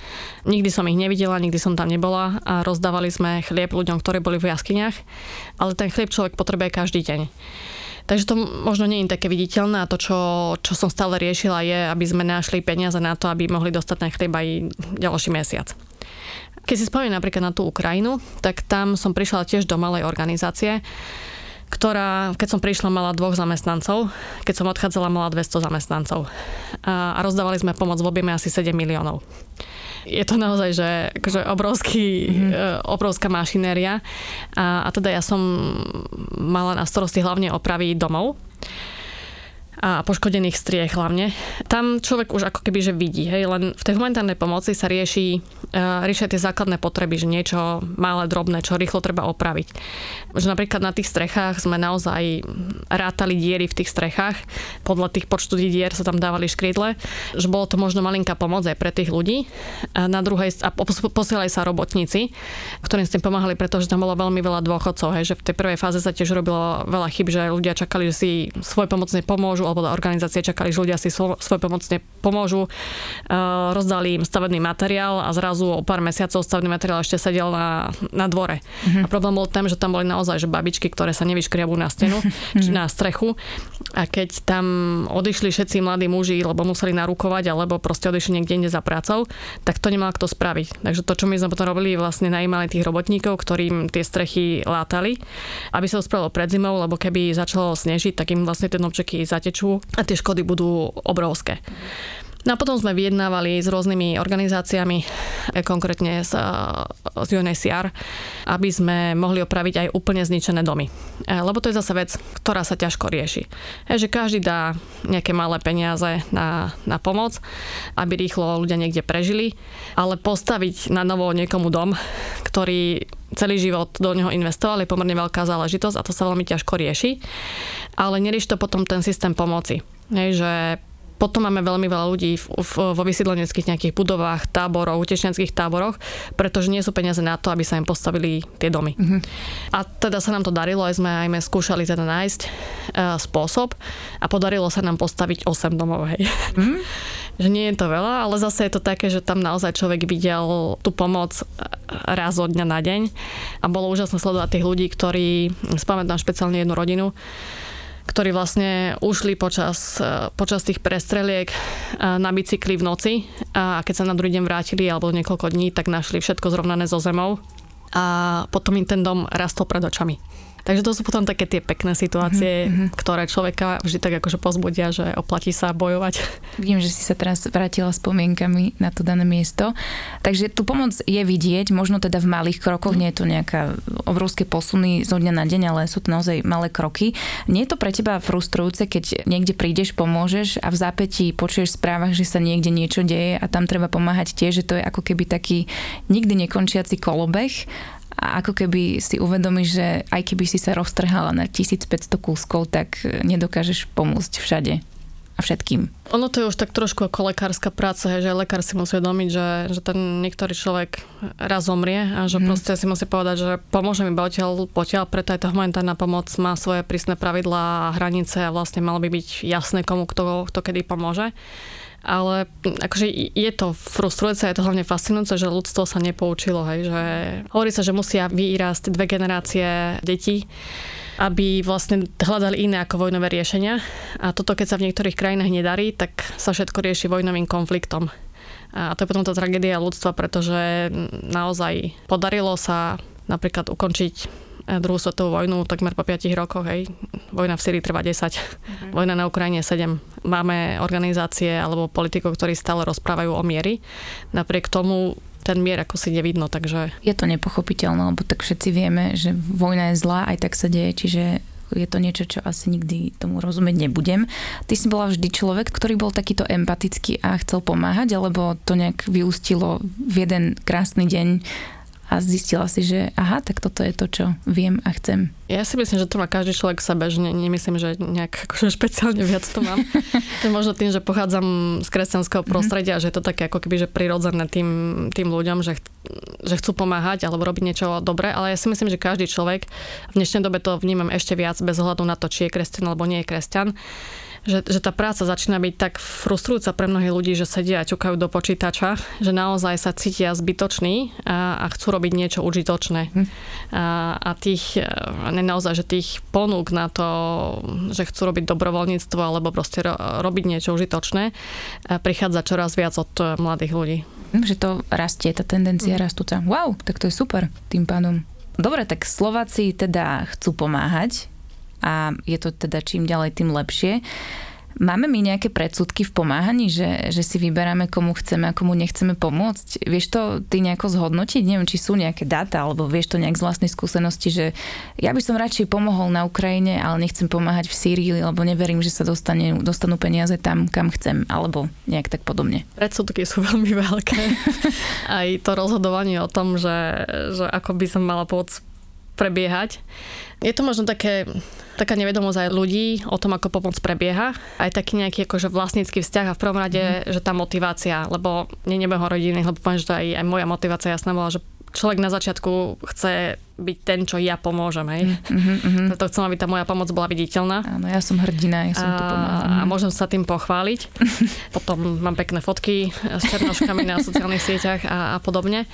Nikdy som ich nevidela, nikdy som tam nebola a rozdávali sme chlieb ľuďom, ktorí boli v jaskyniach, ale ten chlieb človek potrebuje každý deň. Takže to možno nie je také viditeľné a to, čo, čo som stále riešila, je, aby sme našli peniaze na to, aby mohli dostať ten chlieb aj ďalší mesiac. Keď si spomínam napríklad na tú Ukrajinu, tak tam som prišla tiež do malej organizácie, ktorá, keď som prišla, mala dvoch zamestnancov, keď som odchádzala, mala 200 zamestnancov. A, a rozdávali sme pomoc v objeme asi 7 miliónov. Je to naozaj, že akože obrovský, mm-hmm. obrovská mašinéria. A, a teda ja som mala na starosti hlavne opravy domov a poškodených striech hlavne. Tam človek už ako keby že vidí, hej, len v tej humanitárnej pomoci sa rieši, riešia tie základné potreby, že niečo malé, drobné, čo rýchlo treba opraviť. Že napríklad na tých strechách sme naozaj rátali diery v tých strechách, podľa tých počtu dier sa tam dávali škrydle, že bolo to možno malinká pomoc aj pre tých ľudí. A na druhej, a posielali sa robotníci, ktorým s tým pomáhali, pretože tam bolo veľmi veľa dôchodcov, hej, že v tej prvej fáze sa tiež robilo veľa chyb, že ľudia čakali, že si svoj pomocne pomôžu alebo organizácie čakali, že ľudia si svoj pomocne pomôžu. Uh, rozdali im stavebný materiál a zrazu o pár mesiacov stavebný materiál ešte sedel na, na dvore. Uh-huh. A problém bol ten, že tam boli naozaj že babičky, ktoré sa nevyškriabú na stenu, či na strechu. A keď tam odišli všetci mladí muži, lebo museli narukovať, alebo proste odišli niekde inde za prácou, tak to nemal kto spraviť. Takže to, čo my sme potom robili, vlastne najímali tých robotníkov, ktorým tie strechy látali, aby sa to spravilo pred zimou, lebo keby začalo snežiť, tak im vlastne tie novčeky zatečú a tie škody budú obrovské. No a potom sme vyjednávali s rôznymi organizáciami, e, konkrétne s, s UNHCR, aby sme mohli opraviť aj úplne zničené domy. E, lebo to je zase vec, ktorá sa ťažko rieši. Je, že každý dá nejaké malé peniaze na, na pomoc, aby rýchlo ľudia niekde prežili, ale postaviť na novo niekomu dom, ktorý celý život do neho investoval, je pomerne veľká záležitosť a to sa veľmi ťažko rieši. Ale nerieši to potom ten systém pomoci. Hej, že potom máme veľmi veľa ľudí v, v, vo vysídleneckých nejakých budovách, táboroch, utečenských táboroch, pretože nie sú peniaze na to, aby sa im postavili tie domy. Mm-hmm. A teda sa nám to darilo, aj sme, aj sme skúšali teda nájsť uh, spôsob a podarilo sa nám postaviť 8 domov. Hej. Mm-hmm. že nie je to veľa, ale zase je to také, že tam naozaj človek videl tú pomoc e, raz od dňa na deň a bolo úžasné sledovať tých ľudí, ktorí, spamätám špeciálne jednu rodinu, ktorí vlastne ušli počas, e, počas tých prestreliek e, na bicykli v noci a keď sa na druhý deň vrátili alebo niekoľko dní, tak našli všetko zrovnané so zemou a potom im ten dom rastol pred očami. Takže to sú potom také tie pekné situácie, mm-hmm. ktoré človeka vždy tak akože pozbudia, že oplatí sa bojovať. Vidím, že si sa teraz vrátila spomienkami na to dané miesto. Takže tu pomoc je vidieť, možno teda v malých krokoch, nie je to nejaká obrovské posuny zo dňa na deň, ale sú to naozaj malé kroky. Nie je to pre teba frustrujúce, keď niekde prídeš, pomôžeš a v zápätí počuješ v správach, že sa niekde niečo deje a tam treba pomáhať tiež, že to je ako keby taký nikdy nekončiaci kolobeh a ako keby si uvedomíš, že aj keby si sa roztrhala na 1500 kúskov, tak nedokážeš pomôcť všade a všetkým. Ono to je už tak trošku ako lekárska práca, hej, že lekár si musí uvedomiť, že, že ten niektorý človek raz zomrie a že mm. proste si musí povedať, že pomôže mi odtiaľ, potiaľ, preto aj tá humanitárna pomoc má svoje prísne pravidlá a hranice a vlastne malo by byť jasné, komu kto, kto kedy pomôže. Ale akože je to frustrujúce, je to hlavne fascinujúce, že ľudstvo sa nepoučilo, hej, že hovorí sa, že musia vyrásť dve generácie detí, aby vlastne hľadali iné ako vojnové riešenia. A toto, keď sa v niektorých krajinách nedarí, tak sa všetko rieši vojnovým konfliktom. A to je potom tá tragédia ľudstva, pretože naozaj podarilo sa napríklad ukončiť druhú svetovú vojnu takmer po 5 rokoch. Hej. Vojna v Syrii trvá 10, mm-hmm. vojna na Ukrajine 7. Máme organizácie alebo politikov, ktorí stále rozprávajú o miery. Napriek tomu ten mier ako si nevidno, takže... Je to nepochopiteľné, lebo tak všetci vieme, že vojna je zlá, aj tak sa deje, čiže je to niečo, čo asi nikdy tomu rozumieť nebudem. Ty si bola vždy človek, ktorý bol takýto empatický a chcel pomáhať, alebo to nejak vyústilo v jeden krásny deň a zistila si, že aha, tak toto je to, čo viem a chcem. Ja si myslím, že to má každý človek v sebe, že ne, nemyslím, že nejak akože špeciálne viac to mám. to možno tým, že pochádzam z kresťanského mhm. prostredia, mm-hmm. že je to také ako keby, že prirodzené tým, tým ľuďom, že, že chcú pomáhať alebo robiť niečo dobré, ale ja si myslím, že každý človek, v dnešnej dobe to vnímam ešte viac bez ohľadu na to, či je kresťan alebo nie je kresťan, že, že tá práca začína byť tak frustrujúca pre mnohých ľudí, že sedia a ťukajú do počítača, že naozaj sa cítia zbytoční a, a chcú robiť niečo užitočné. Hm. A, a tých, e, ne naozaj, že tých ponúk na to, že chcú robiť dobrovoľníctvo alebo proste ro, robiť niečo užitočné, e, prichádza čoraz viac od e, mladých ľudí. Hm, že to rastie, tá tendencia mm. rastúca. Wow, tak to je super tým pádom. Dobre, tak Slováci teda chcú pomáhať, a je to teda čím ďalej, tým lepšie. Máme my nejaké predsudky v pomáhaní, že, že si vyberáme, komu chceme a komu nechceme pomôcť? Vieš to ty nejako zhodnotiť? Neviem, či sú nejaké dáta, alebo vieš to nejak z vlastnej skúsenosti, že ja by som radšej pomohol na Ukrajine, ale nechcem pomáhať v Sýrii, lebo neverím, že sa dostane, dostanú peniaze tam, kam chcem, alebo nejak tak podobne. Predsudky sú veľmi veľké. Aj to rozhodovanie o tom, že, že ako by som mala pomôcť prebiehať. Je to možno také, taká nevedomosť aj ľudí o tom, ako pomoc prebieha. Aj taký nejaký akože vlastnícky vzťah a v prvom rade, mm. že tá motivácia, lebo nie nebehom rodiny, lebo poviem, že to aj, aj moja motivácia jasná bola, že človek na začiatku chce byť ten, čo ja pomôžem. Hej. Mm-hmm, mm-hmm. Preto chcem, aby tá moja pomoc bola viditeľná. Áno, ja som hrdina, ja som a, to pomáhala. A môžem sa tým pochváliť. Potom mám pekné fotky s černoškami na sociálnych sieťach a, a podobne.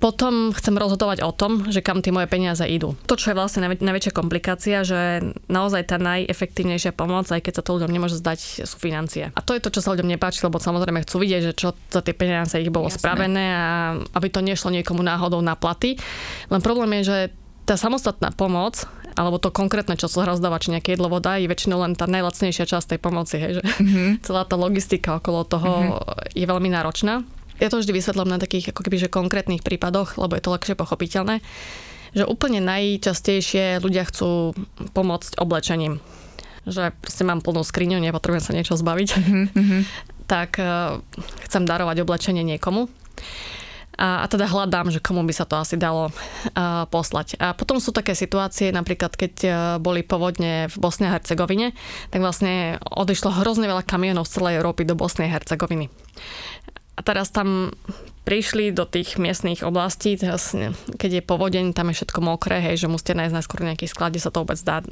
Potom chcem rozhodovať o tom, že kam tie moje peniaze idú. To, čo je vlastne najväčšia komplikácia, že naozaj tá najefektívnejšia pomoc, aj keď sa to ľuďom nemôže zdať, sú financie. A to je to, čo sa ľuďom nepáči, lebo samozrejme chcú vidieť, že čo za tie peniaze ich bolo Jasné. spravené a aby to nešlo niekomu náhodou na platy. Len problém je, že tá samostatná pomoc alebo to konkrétne, čo sa rozdáva, či nejaké jedlo, voda, je väčšinou len tá najlacnejšia časť tej pomoci. Hej, že mm-hmm. celá tá logistika okolo toho mm-hmm. je veľmi náročná ja to vždy vysvetlím na takých ako keby, že konkrétnych prípadoch, lebo je to ľahšie pochopiteľné, že úplne najčastejšie ľudia chcú pomôcť oblečením. Že proste mám plnú skriňu, nepotrebujem sa niečo zbaviť. Mm-hmm. tak uh, chcem darovať oblečenie niekomu. A, a teda hľadám, že komu by sa to asi dalo uh, poslať. A potom sú také situácie, napríklad keď uh, boli povodne v Bosne a Hercegovine, tak vlastne odišlo hrozne veľa kamionov z celej Európy do Bosnej a Hercegoviny. A teraz tam prišli do tých miestnych oblastí, teraz, keď je povodeň, tam je všetko mokré, hej, že musíte nájsť najskôr nejaký sklad, kde sa to vôbec dá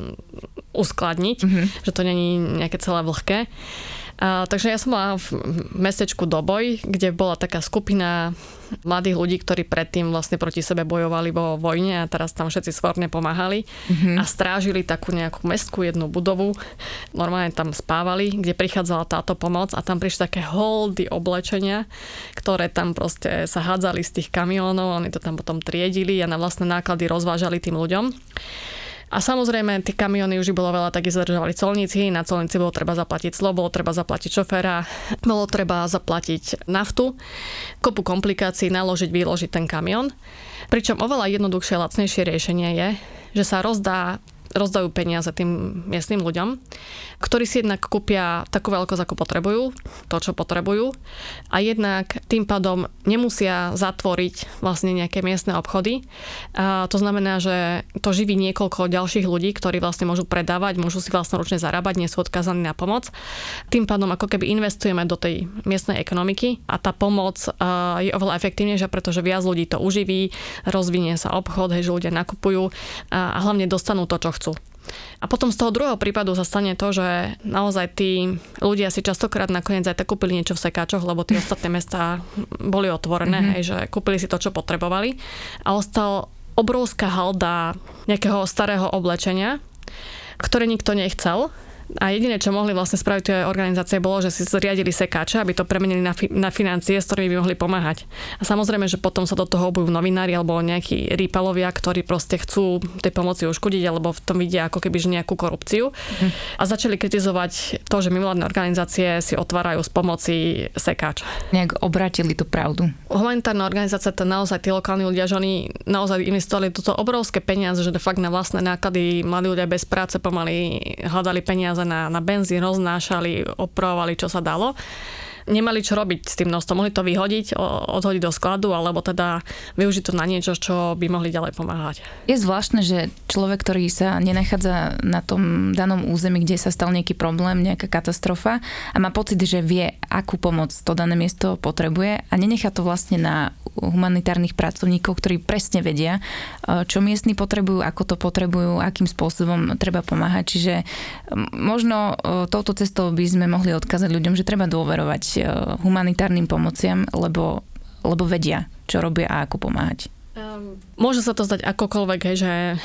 uskladniť, mm-hmm. že to není nejaké celé vlhké. A, takže ja som bola v mestečku Doboj, kde bola taká skupina mladých ľudí, ktorí predtým vlastne proti sebe bojovali vo vojne a teraz tam všetci svorne pomáhali mm-hmm. a strážili takú nejakú mestskú jednu budovu. Normálne tam spávali, kde prichádzala táto pomoc a tam prišli také holdy oblečenia, ktoré tam proste sa hádzali z tých kamionov, oni to tam potom triedili a na vlastné náklady rozvážali tým ľuďom. A samozrejme, tie kamiony už bolo veľa, tak zadržovali colníci, na colnici bolo treba zaplatiť clo, bolo treba zaplatiť šoféra, bolo treba zaplatiť naftu, kopu komplikácií, naložiť, vyložiť ten kamion. Pričom oveľa jednoduchšie, lacnejšie riešenie je, že sa rozdá rozdajú peniaze tým miestnym ľuďom, ktorí si jednak kúpia takú veľkosť, ako potrebujú, to, čo potrebujú a jednak tým pádom nemusia zatvoriť vlastne nejaké miestne obchody. A to znamená, že to živí niekoľko ďalších ľudí, ktorí vlastne môžu predávať, môžu si vlastnoručne zarábať, nie sú odkazaní na pomoc. Tým pádom ako keby investujeme do tej miestnej ekonomiky a tá pomoc je oveľa efektívnejšia, pretože viac ľudí to uživí, rozvinie sa obchod, hej, že ľudia nakupujú a hlavne dostanú to, čo chcú. A potom z toho druhého prípadu sa stane to, že naozaj tí ľudia si častokrát nakoniec aj tak kúpili niečo v sekáčoch, lebo tie ostatné mesta boli otvorené, mm-hmm. aj, že kúpili si to, čo potrebovali a ostal obrovská halda nejakého starého oblečenia, ktoré nikto nechcel a jediné, čo mohli vlastne spraviť tie organizácie, bolo, že si zriadili sekáče, aby to premenili na, fi- na financie, s ktorými by mohli pomáhať. A samozrejme, že potom sa do toho obujú novinári alebo nejakí rýpalovia, ktorí proste chcú tej pomoci uškodiť alebo v tom vidia ako keby nejakú korupciu. Hm. A začali kritizovať to, že mimovládne organizácie si otvárajú z pomoci sekáč. Nejak obratili tú pravdu. Humanitárna organizácia, to naozaj tí lokálni ľudia, že oni naozaj investovali toto obrovské peniaze, že fakt na vlastné náklady mladí ľudia bez práce pomaly hľadali peniaze peniaze na, na benzín, roznášali, opravovali, čo sa dalo nemali čo robiť s tým nostom. Mohli to vyhodiť, odhodiť do skladu, alebo teda využiť to na niečo, čo by mohli ďalej pomáhať. Je zvláštne, že človek, ktorý sa nenachádza na tom danom území, kde sa stal nejaký problém, nejaká katastrofa a má pocit, že vie, akú pomoc to dané miesto potrebuje a nenechá to vlastne na humanitárnych pracovníkov, ktorí presne vedia, e, čo miestni potrebujú, ako to potrebujú, akým spôsobom treba pomáhať. Čiže možno e, touto cestou by sme mohli odkázať ľuďom, že treba dôverovať E, humanitárnym pomociam, lebo, lebo vedia, čo robia a ako pomáhať. Um, môže sa to zdať akokoľvek, hej, že e,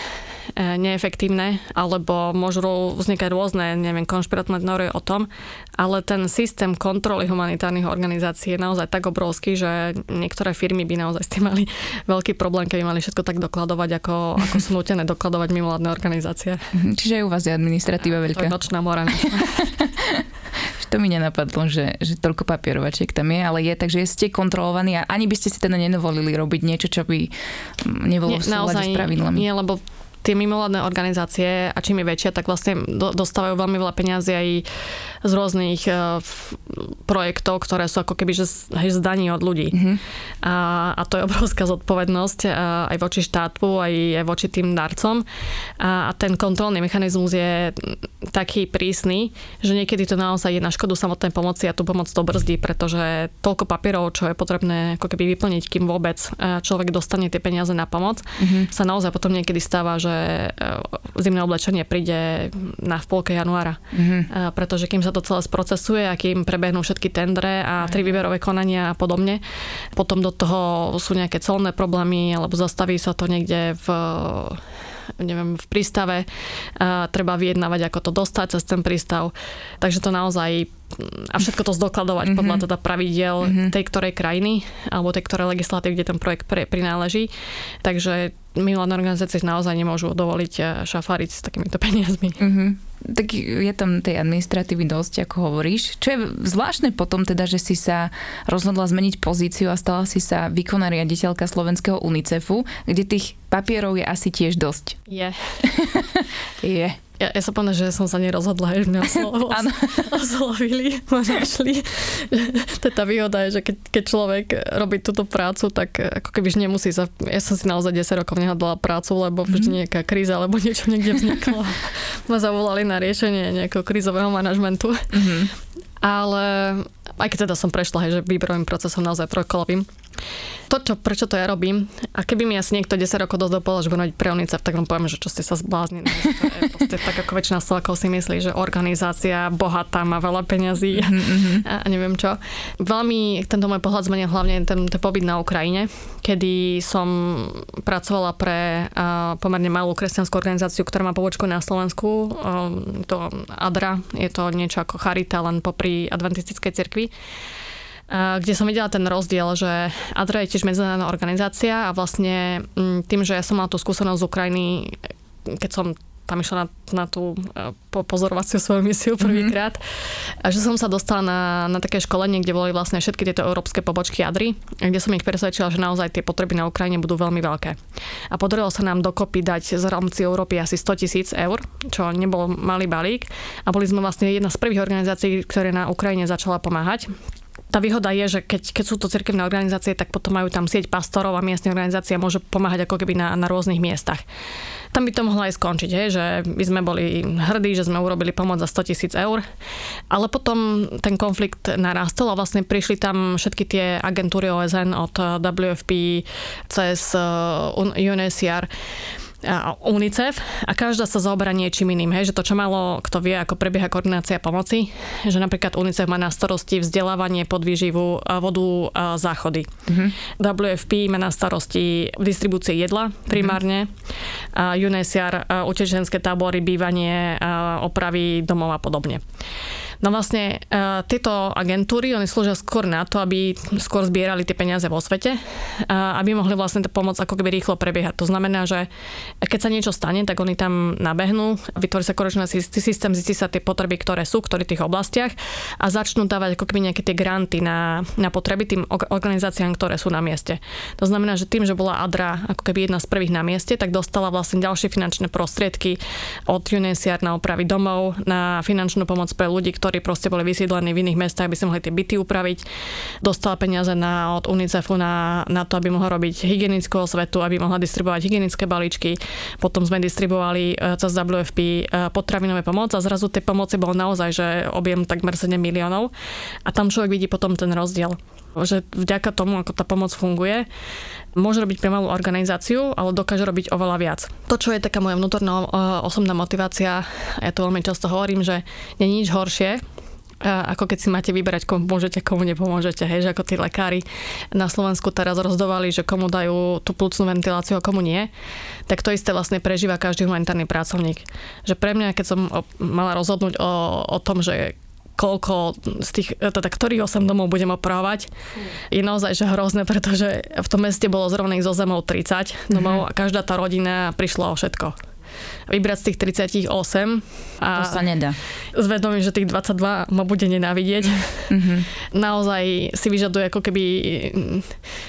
neefektívne, alebo môžu vznikať rôzne, neviem, konšpiratívne teórie o tom, ale ten systém kontroly humanitárnych organizácií je naozaj tak obrovský, že niektoré firmy by naozaj s tým mali veľký problém, keby mali všetko tak dokladovať, ako, ako sú nutené dokladovať mimovládne organizácie. Čiže aj u vás je administratíva veľká. To je nočná mora. To mi nenapadlo, že, že toľko papierovačiek tam je, ale je, takže ste kontrolovaní a ani by ste si teda nenovolili robiť niečo, čo by mm, nebolo nie, v súlade s pravidlami. Nie, lebo tie mimovládne organizácie a čím je väčšia, tak vlastne dostávajú veľmi veľa peniazy aj z rôznych uh, projektov, ktoré sú ako keby že z daní od ľudí. Mm-hmm. A, a to je obrovská zodpovednosť uh, aj voči štátu, aj, aj voči tým darcom. A, a ten kontrolný mechanizmus je taký prísny, že niekedy to naozaj je na škodu samotnej pomoci a tú pomoc to brzdí, pretože toľko papierov, čo je potrebné ako keby vyplniť, kým vôbec človek dostane tie peniaze na pomoc, mm-hmm. sa naozaj potom niekedy stáva, že zimné oblečenie príde na v polke januára. Mm-hmm. Pretože kým sa to celé sprocesuje a kým prebehnú všetky tendre a tri výberové konania a podobne. Potom do toho sú nejaké colné problémy alebo zastaví sa to niekde v neviem, v prístave. A treba vyjednávať, ako to dostať cez ten prístav. Takže to naozaj a všetko to zdokladovať mm-hmm. podľa teda pravidiel mm-hmm. tej ktorej krajiny alebo tej ktorej legislatívy, kde ten projekt pre, prináleží. Takže mimovládne organizácie naozaj nemôžu dovoliť eh, šafáriť s takýmito peniazmi. Mm-hmm. Tak je tam tej administratívy dosť, ako hovoríš. Čo je zvláštne potom teda, že si sa rozhodla zmeniť pozíciu a stala si sa výkonná riaditeľka slovenského UNICEFu, kde tých papierov je asi tiež dosť. Je. je. Ja, ja sa povedal, že som sa nerozhodla, že mňa oslovili, ma našli. to je tá výhoda, že keď, keď človek robí túto prácu, tak ako keby nemusí sa... Ja som si naozaj 10 rokov nehľadala prácu, lebo vždy mhm. nejaká kríza alebo niečo niekde vzniklo. ma zavolali na riešenie nejakého krízového manažmentu. Mm-hmm. Ale aj keď teda som prešla, hej, že výberovým procesom naozaj trojkolovým, to, čo, prečo to ja robím, a keby mi asi niekto 10 rokov dosť dopovedal, že budem robiť pre UNICEF, tak vám poviem, že čo ste sa zbláznili. Je tak, ako väčšina Slovakov si myslí, že organizácia bohatá má veľa peňazí mm-hmm. a neviem čo. Veľmi tento môj pohľad zmenil hlavne ten, ten pobyt na Ukrajine, kedy som pracovala pre uh, pomerne malú kresťanskú organizáciu, ktorá má pobočku na Slovensku. Um, to ADRA, je to niečo ako Charita, len popri adventistickej cirkvi kde som videla ten rozdiel, že ADRA je tiež medzinárodná organizácia a vlastne mm, tým, že ja som mala tú skúsenosť z Ukrajiny, keď som tam išla na, na tú e, pozorovaciu svoju misiu prvýkrát. Mm-hmm. A že som sa dostala na, na také školenie, kde boli vlastne všetky tieto európske pobočky jadry, kde som ich presvedčila, že naozaj tie potreby na Ukrajine budú veľmi veľké. A podarilo sa nám dokopy dať z rámci Európy asi 100 tisíc eur, čo nebol malý balík. A boli sme vlastne jedna z prvých organizácií, ktoré na Ukrajine začala pomáhať tá výhoda je, že keď, keď sú to cirkevné organizácie, tak potom majú tam sieť pastorov a miestne organizácie a môžu pomáhať ako keby na, na rôznych miestach. Tam by to mohlo aj skončiť, hej, že by sme boli hrdí, že sme urobili pomoc za 100 tisíc eur, ale potom ten konflikt narastol a vlastne prišli tam všetky tie agentúry OSN od WFP cez uh, UNHCR UNICEF a každá sa zaoberá niečím iným. Hej, že to, čo malo, kto vie, ako prebieha koordinácia pomoci, že napríklad UNICEF má na starosti vzdelávanie, podvýživu, vodu, záchody. Mm-hmm. WFP má na starosti distribúcie jedla primárne, mm-hmm. UNHCR utečenské tábory, bývanie, opravy domov a podobne. No vlastne uh, tieto agentúry, oni slúžia skôr na to, aby skôr zbierali tie peniaze vo svete, uh, aby mohli vlastne pomoc ako keby rýchlo prebiehať. To znamená, že keď sa niečo stane, tak oni tam nabehnú, vytvorí sa korekčný systém, zistí sa tie potreby, ktoré sú v ktorých tých oblastiach a začnú dávať ako keby nejaké tie granty na, na potreby tým organizáciám, ktoré sú na mieste. To znamená, že tým, že bola Adra ako keby jedna z prvých na mieste, tak dostala vlastne ďalšie finančné prostriedky od UNHCR na opravy domov, na finančnú pomoc pre ľudí, ktorí ktorí proste boli vysídlení v iných mestách, aby si mohli tie byty upraviť. Dostala peniaze na, od UNICEFu na, na to, aby mohla robiť hygienickú osvetu, aby mohla distribuovať hygienické balíčky. Potom sme distribuovali e, cez WFP e, potravinové pomoc a zrazu tej pomoci bol naozaj, že objem takmer 7 miliónov. A tam človek vidí potom ten rozdiel že vďaka tomu, ako tá pomoc funguje, môže robiť pre malú organizáciu, ale dokáže robiť oveľa viac. To, čo je taká moja vnútorná osobná motivácia, ja to veľmi často hovorím, že nie je nič horšie, ako keď si máte vyberať, komu môžete, komu nepomôžete. Hej, že ako tí lekári na Slovensku teraz rozdovali, že komu dajú tú plúcnú ventiláciu a komu nie, tak to isté vlastne prežíva každý humanitárny pracovník. Že pre mňa, keď som mala rozhodnúť o, o tom, že koľko z tých, teda ktorých 8 domov budem opravovať, je naozaj že hrozné, pretože v tom meste bolo zrovna ich zo zemou 30 domov mm-hmm. a každá tá rodina prišla o všetko vybrať z tých 38 a to sa nedá. Zvedomím, že tých 22 ma bude nenávidieť. Mm-hmm. Naozaj si vyžaduje ako keby,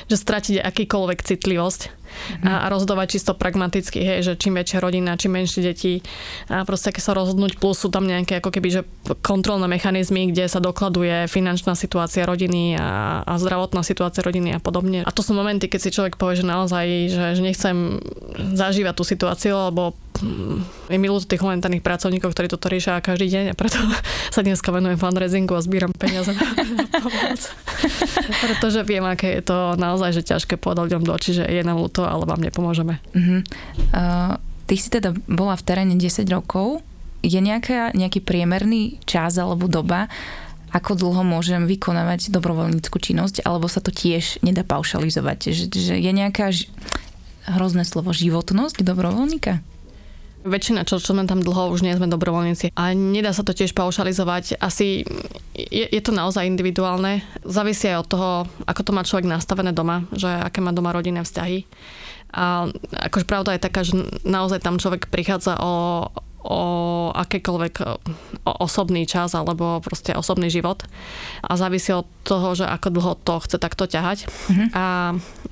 že stratíte akýkoľvek citlivosť a, a rozhodovať čisto pragmaticky, hej, že čím väčšia rodina, čím menšie deti a proste keď sa rozhodnúť, plus sú tam nejaké ako keby, že kontrolné mechanizmy, kde sa dokladuje finančná situácia rodiny a, a zdravotná situácia rodiny a podobne. A to sú momenty, keď si človek povie, že naozaj, že, že nechcem zažívať tú situáciu, lebo je milú tých humanitárnych pracovníkov, ktorí toto riešia každý deň a preto sa dneska venujem fundraisingu a zbieram peniaze na, pomoc. Pretože viem, aké je to naozaj že ťažké povedať ľuďom do očí, že je nám ľúto, ale vám nepomôžeme. Uh-huh. Uh, ty si teda bola v teréne 10 rokov. Je nejaká, nejaký priemerný čas alebo doba, ako dlho môžem vykonávať dobrovoľníckú činnosť, alebo sa to tiež nedá paušalizovať? Že, že je nejaká hrozné slovo životnosť dobrovoľníka? Väčšina, čo, čo sme tam dlho, už nie sme dobrovoľníci. A nedá sa to tiež paušalizovať. Asi je, je to naozaj individuálne. Závisí aj od toho, ako to má človek nastavené doma, že aké má doma rodinné vzťahy. A akože pravda je taká, že naozaj tam človek prichádza o, o akýkoľvek o osobný čas alebo proste osobný život a závisí od toho, že ako dlho to chce takto ťahať mm-hmm. a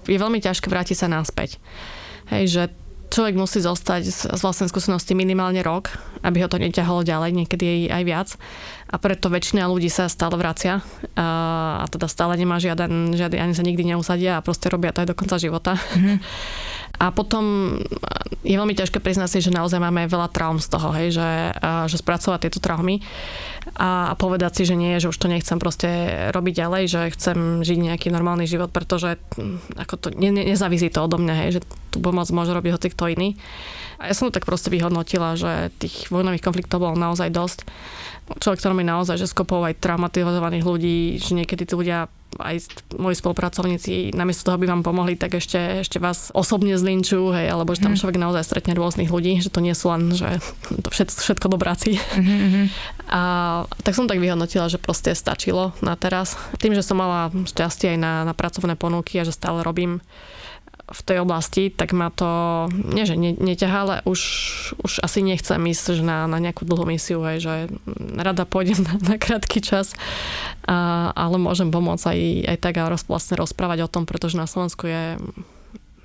je veľmi ťažké vrátiť sa naspäť. Hej, že človek musí zostať z, vlastnej skúsenosti minimálne rok, aby ho to neťahalo ďalej, niekedy aj viac. A preto väčšina ľudí sa stále vracia a, a teda stále nemá žiaden, žiaden, ani sa nikdy neusadia a proste robia to aj do konca života. Mm-hmm. A potom je veľmi ťažké priznať si, že naozaj máme veľa traum z toho, hej, že, že spracovať tieto traumy a povedať si, že nie, že už to nechcem proste robiť ďalej, že chcem žiť nejaký normálny život, pretože hm, ako to, ne, ne, nezávisí to odo mňa, hej, že tú pomoc môže robiť hoci kto iný. A ja som to tak proste vyhodnotila, že tých vojnových konfliktov bolo naozaj dosť. Človek, ktorý mi naozaj, že skopol aj traumatizovaných ľudí, že niekedy tí ľudia aj moji spolupracovníci, namiesto toho, aby vám pomohli, tak ešte, ešte vás osobne zlinčujú, hej, alebo že tam mhm. človek naozaj stretne rôznych ľudí, že to nie sú len, že to všetko, všetko dobráci. Mm-hmm. A tak som tak vyhodnotila, že proste stačilo na teraz. Tým, že som mala šťastie aj na, na pracovné ponuky a že stále robím v tej oblasti, tak ma to, nie že neťahá, ale už, už asi nechcem ísť na, na nejakú dlhú misiu, hej, že rada pôjdem na, na krátky čas, a, ale môžem pomôcť aj, aj tak a roz, vlastne rozprávať o tom, pretože na Slovensku je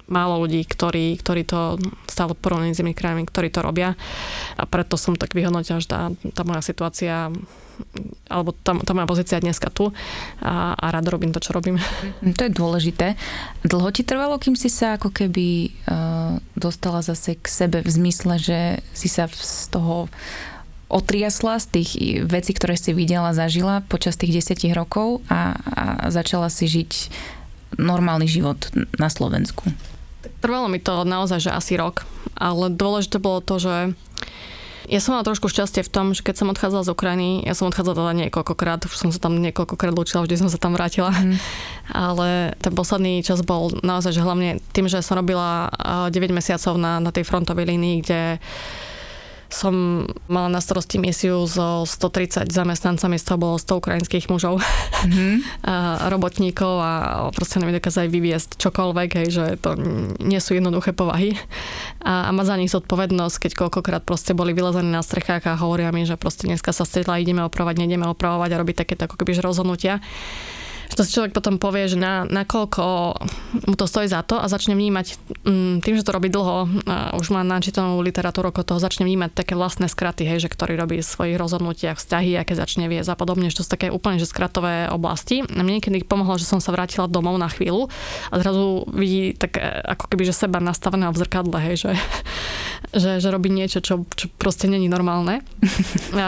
málo ľudí, ktorí, ktorí to stále porovnaní s inými krajinami, ktorí to robia. A preto som tak vyhodnotila, že tá, tá moja situácia alebo tá, tá moja pozícia dneska tu a, a rád robím to, čo robím. Mm, to je dôležité. Dlho ti trvalo, kým si sa ako keby uh, dostala zase k sebe v zmysle, že si sa z toho otriasla z tých vecí, ktoré si videla, zažila počas tých desiatich rokov a, a začala si žiť normálny život na Slovensku? Trvalo mi to naozaj, že asi rok, ale dôležité bolo to, že ja som mala trošku šťastie v tom, že keď som odchádzala z Ukrajiny, ja som odchádzala teda niekoľkokrát, už som sa tam niekoľkokrát lúčila, vždy som sa tam vrátila. Mm. Ale ten posledný čas bol naozaj, že hlavne tým, že som robila 9 mesiacov na, na tej frontovej línii, kde som mala na starosti misiu so 130 zamestnancami, z toho bolo 100 ukrajinských mužov, mm-hmm. a robotníkov a proste nám dokázali vyviesť čokoľvek, hej, že to nie sú jednoduché povahy. A, a má za nich zodpovednosť, keď koľkokrát proste boli vylezaní na strechách a hovoria mi, že proste dneska sa stretla, ideme opravovať, nejdeme opravovať a robiť takéto ako keby rozhodnutia to si človek potom povie, že na, nakoľko mu to stojí za to a začne vnímať, mm, tým, že to robí dlho, už má načítanú literatúru ako toho, začne vnímať také vlastné skraty, hej, že ktorý robí v svojich rozhodnutiach vzťahy, aké začne viesť a podobne, že to sú také úplne že skratové oblasti. A mne niekedy pomohlo, že som sa vrátila domov na chvíľu a zrazu vidí tak e, ako keby, že seba nastaveného v zrkadle, hej, že, že, že robí niečo, čo, čo proste není normálne. A,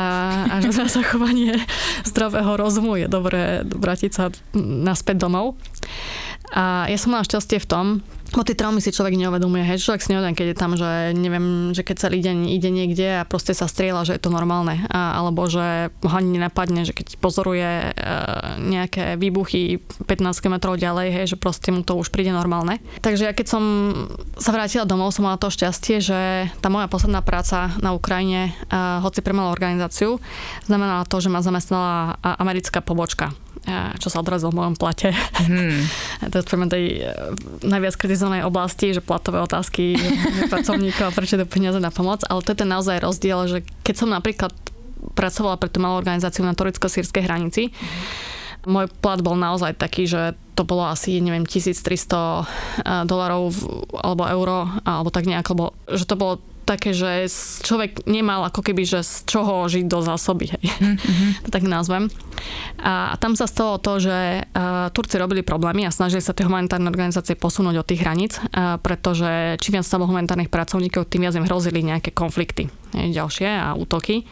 a že na zachovanie zdravého rozumu je dobré vrátiť sa naspäť domov. A ja som mala šťastie v tom, O tie traumy si človek neuvedomuje, hej, človek si neuvedomuje, keď je tam, že neviem, že keď celý deň ide niekde a proste sa strieľa, že je to normálne. A, alebo že ho ani nenapadne, že keď pozoruje e, nejaké výbuchy 15 km ďalej, hej, že proste mu to už príde normálne. Takže ja keď som sa vrátila domov, som mala to šťastie, že tá moja posledná práca na Ukrajine, e, hoci pre malú organizáciu, znamenala to, že ma zamestnala americká pobočka čo sa odrazilo v mojom plate. Hmm. to je tej e, najviac kritizovanej oblasti, že platové otázky pracovníkov a prečo to peniaze na pomoc, ale to je ten naozaj rozdiel, že keď som napríklad pracovala pre tú malú organizáciu na turecko-sírskej hranici, môj plat bol naozaj taký, že to bolo asi, neviem, 1300 e, dolarov alebo euro, alebo tak nejak, lebo že to bolo také, že človek nemal ako keby, že z čoho žiť do zásoby, hej. Mm-hmm. tak nazvem. A tam sa stalo to, že uh, Turci robili problémy a snažili sa tie humanitárne organizácie posunúť od tých hraníc, uh, pretože čím viac stalo humanitárnych pracovníkov, tým viac im hrozili nejaké konflikty hej, ďalšie a útoky.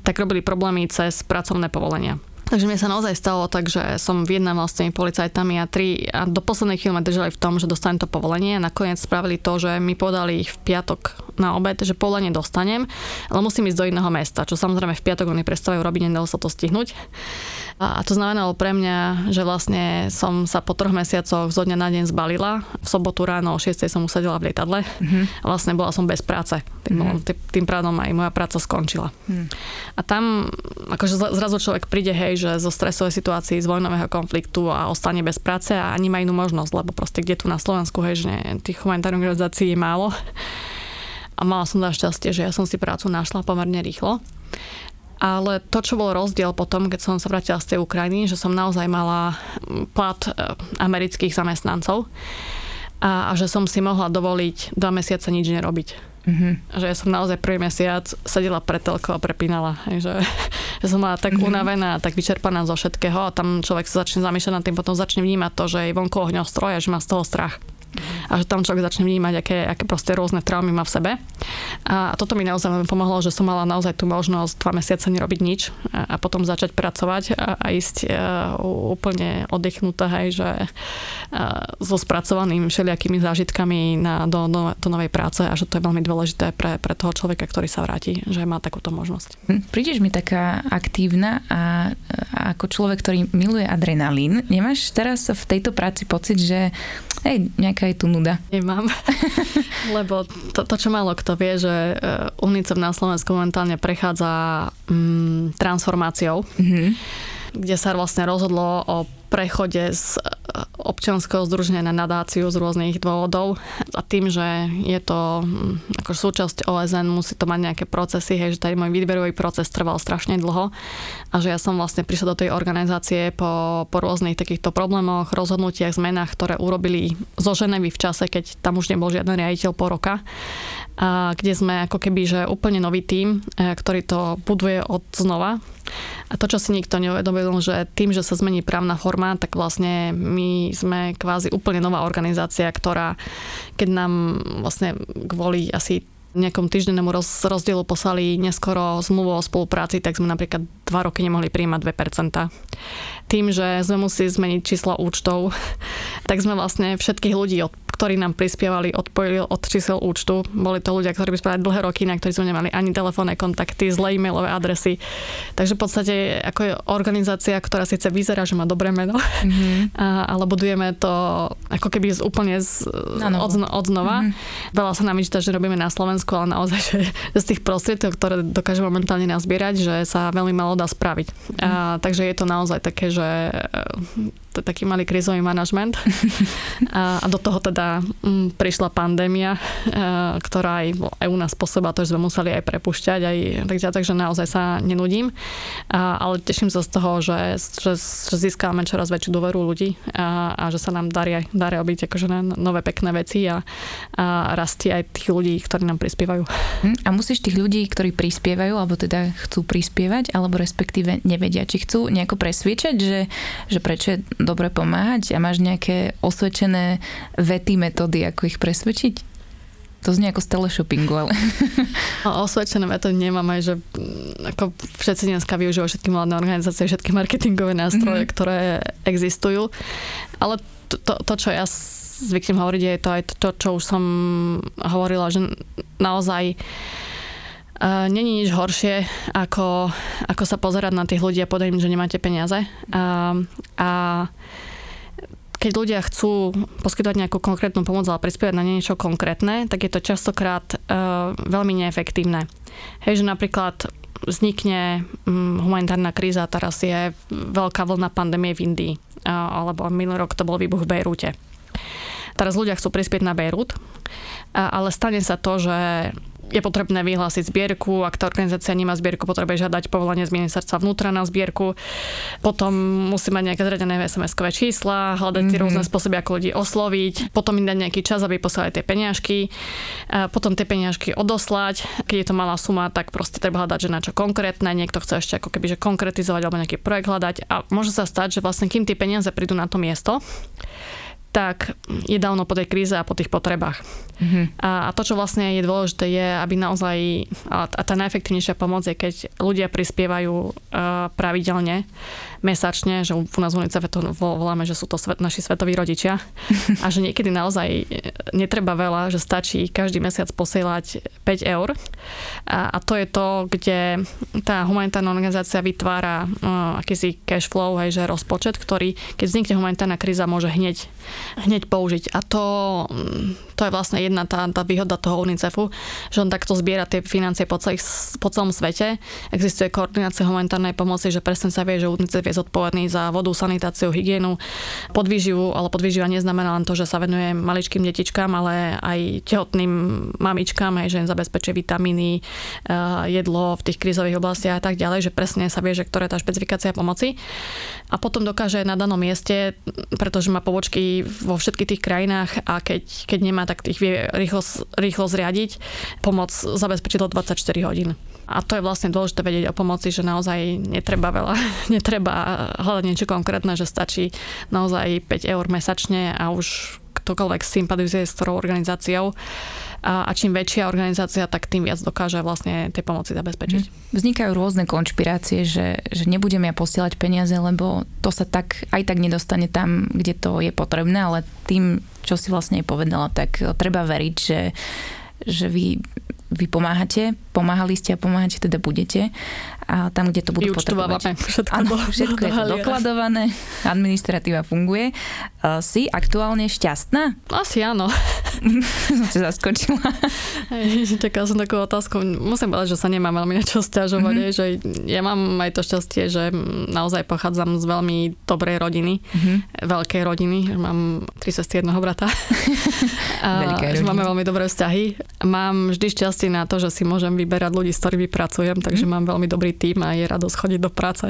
Tak robili problémy cez pracovné povolenia. Takže mi sa naozaj stalo tak, že som vyjednával s tými policajtami a, tri, a do poslednej chvíle ma držali v tom, že dostanem to povolenie a nakoniec spravili to, že mi podali ich v piatok na obed, že povolenie dostanem, ale musím ísť do iného mesta, čo samozrejme v piatok oni prestávajú robiť, nedalo sa to stihnúť. A to znamenalo pre mňa, že vlastne som sa po troch mesiacoch zo dňa na deň zbalila. V sobotu ráno o 6 som usadila v lietadle mm-hmm. vlastne bola som bez práce. Tým, mm-hmm. tým pádom aj moja práca skončila. Mm. A tam akože zrazu človek príde, hej, že zo stresovej situácii, z vojnového konfliktu a ostane bez práce a ani má inú možnosť, lebo proste kde tu na Slovensku, hej, že tých humanitárnych organizácií je málo. A mala som za šťastie, že ja som si prácu našla pomerne rýchlo. Ale to, čo bol rozdiel potom, keď som sa vrátila z tej Ukrajiny, že som naozaj mala plat e, amerických zamestnancov a, a že som si mohla dovoliť dva mesiace nič nerobiť. Mm-hmm. Že ja som naozaj prvý mesiac sedela pre telko a prepínala. Že, že som bola tak mm-hmm. unavená, tak vyčerpaná zo všetkého a tam človek sa začne zamýšľať nad tým, potom začne vnímať to, že je vonku ohňostroj a že má z toho strach a že tam človek začne vnímať, aké, aké proste rôzne traumy má v sebe. A toto mi naozaj pomohlo, že som mala naozaj tú možnosť dva mesiace nerobiť nič a, potom začať pracovať a, a ísť a, e, úplne oddychnutá, hej, že a, e, so spracovaným všelijakými zážitkami na, do, do, do novej práce a že to je veľmi dôležité pre, pre toho človeka, ktorý sa vráti, že má takúto možnosť. Hm, prídeš mi taká aktívna a, a ako človek, ktorý miluje adrenalín, nemáš teraz v tejto práci pocit, že hej, nejaká je tu nuda. Nemám, lebo to, to, čo málo kto vie, že eh, UNICEF na Slovensku momentálne prechádza mm, transformáciou, mm-hmm. kde sa vlastne rozhodlo o prechode z, občianského združenia na nadáciu z rôznych dôvodov a tým, že je to mm, ako súčasť OSN, musí to mať nejaké procesy, hej, že tady môj výberový proces trval strašne dlho a že ja som vlastne prišla do tej organizácie po, po rôznych takýchto problémoch, rozhodnutiach, zmenách, ktoré urobili zo Ženevy v čase, keď tam už nebol žiaden riaditeľ po roka a kde sme ako keby, že úplne nový tím, e, ktorý to buduje od znova. A to, čo si nikto neuvedomil, že tým, že sa zmení právna forma, tak vlastne my sme kvázi úplne nová organizácia, ktorá, keď nám vlastne kvôli asi nejakom týždennému roz, rozdielu poslali neskoro zmluvu o spolupráci, tak sme napríklad dva roky nemohli príjmať 2%. Tým, že sme museli zmeniť číslo účtov, tak sme vlastne všetkých ľudí ktorí nám prispievali, odpojili od čísel účtu. Boli to ľudia, ktorí spravili dlhé roky, na ktorých sme nemali ani telefónne kontakty, zlé e-mailové adresy. Takže v podstate ako je organizácia, ktorá síce vyzerá, že má dobré meno, mm-hmm. ale budujeme to ako keby z, úplne z, od, od znova. Mm-hmm. Veľa sa nám vyčíta, že robíme na Slovensku, ale naozaj, že, že z tých prostriedkov, ktoré dokážeme momentálne nazbierať, že sa veľmi malo dá spraviť. A, takže je to naozaj také, že to je taký malý krizový manažment. A, a do toho teda m, mm, prišla pandémia, a, e, ktorá aj, aj u nás spôsobila to, že sme museli aj prepušťať, aj, takže, takže naozaj sa nenudím. A, ale teším sa z toho, že, že, že získávame čoraz väčšiu dôveru ľudí a, a že sa nám darí, darí robiť akože nové pekné veci a, a rastie aj tých ľudí, ktorí nám prispievajú. Hm, a musíš tých ľudí, ktorí prispievajú, alebo teda chcú prispievať, alebo respektíve nevedia, či chcú nejako presviečať, že, že prečo je dobre pomáhať a máš nejaké osvedčené vety, metódy, ako ich presvedčiť? To znie ako z teleshoppingu, ale... Osvedčené metódy nemám aj, že mm, ako všetci dneska využívajú všetky mladé organizácie, všetky marketingové nástroje, mm-hmm. ktoré existujú. Ale to, to, to, čo ja zvyknem hovoriť, je to aj to, čo už som hovorila, že naozaj Uh, Není nič horšie, ako, ako sa pozerať na tých ľudí a povedať im, že nemáte peniaze. Uh, a keď ľudia chcú poskytovať nejakú konkrétnu pomoc, ale prispievať na niečo konkrétne, tak je to častokrát uh, veľmi neefektívne. Hej, že napríklad vznikne um, humanitárna kríza, teraz je veľká vlna pandémie v Indii, uh, alebo minulý rok to bol výbuch v Bejrúte. Teraz ľudia chcú prispieť na Bejrút, uh, ale stane sa to, že je potrebné vyhlásiť zbierku, ak tá organizácia nemá zbierku, potrebuje žiadať povolenie z ministerstva vnútra na zbierku. Potom musí mať nejaké zradené SMS-kové čísla, hľadať mm-hmm. rôzne spôsoby, ako ľudí osloviť, potom im dať nejaký čas, aby poslali tie peňažky, potom tie peňažky odoslať. Keď je to malá suma, tak proste treba hľadať, že na čo konkrétne, niekto chce ešte ako keby že konkretizovať alebo nejaký projekt hľadať a môže sa stať, že vlastne kým tie peniaze prídu na to miesto, tak je dávno po tej kríze a po tých potrebách. Mm-hmm. A, a to, čo vlastne je dôležité, je, aby naozaj, a, a tá najefektívnejšia pomoc je, keď ľudia prispievajú uh, pravidelne mesačne, že u nás v UNICEF to voláme, že sú to svet, naši svetoví rodičia a že niekedy naozaj netreba veľa, že stačí každý mesiac posielať 5 eur a, a to je to, kde tá humanitárna organizácia vytvára uh, akýsi cash flow, hej, že rozpočet, ktorý, keď vznikne humanitárna kríza, môže hneď, hneď použiť. A to, to je vlastne jedna tá, tá výhoda toho UNICEFu, že on takto zbiera tie financie po, celých, po celom svete. Existuje koordinácia humanitárnej pomoci, že presne sa vie, že UNICEF je zodpovedný za vodu, sanitáciu, hygienu, podvýživu, ale podvýživa neznamená len to, že sa venuje maličkým detičkám, ale aj tehotným mamičkám, aj že im zabezpečuje vitamíny, eh, jedlo v tých krízových oblastiach a tak ďalej, že presne sa vie, že ktorá je tá špecifikácia pomoci. A potom dokáže na danom mieste, pretože má pobočky vo všetkých tých krajinách a keď, keď nemá, tak tých vie rýchlo, rýchlo zriadiť, pomoc zabezpečiť do 24 hodín. A to je vlastne dôležité vedieť o pomoci, že naozaj netreba veľa, netreba hľadať niečo konkrétne, že stačí naozaj 5 eur mesačne a už ktokoľvek sympatizuje s ktorou organizáciou a, a čím väčšia organizácia, tak tým viac dokáže vlastne tej pomoci zabezpečiť. Mhm. Vznikajú rôzne konšpirácie, že, že nebudem ja posielať peniaze, lebo to sa tak aj tak nedostane tam, kde to je potrebné, ale tým, čo si vlastne povedala, tak treba veriť, že, že vy vy pomáhate, pomáhali ste a pomáhate teda budete a tam, kde to budú potrebovať. všetko, ano, do, všetko do je to dokladované, administratíva funguje. Uh, si aktuálne šťastná? Asi áno. som sa zaskočila. Čakala som takú otázku. Musím povedať, že sa nemám veľmi na čo stiažovať. Mm-hmm. Že ja mám aj to šťastie, že naozaj pochádzam z veľmi dobrej rodiny, mm-hmm. veľkej rodiny. Mám tri sestry, jedného brata. a, že máme veľmi dobré vzťahy. Mám vždy šťastie na to, že si môžem vyberať ľudí, s ktorými pracujem, takže mm-hmm. mám veľmi dobrý tým a je radosť chodiť do práce.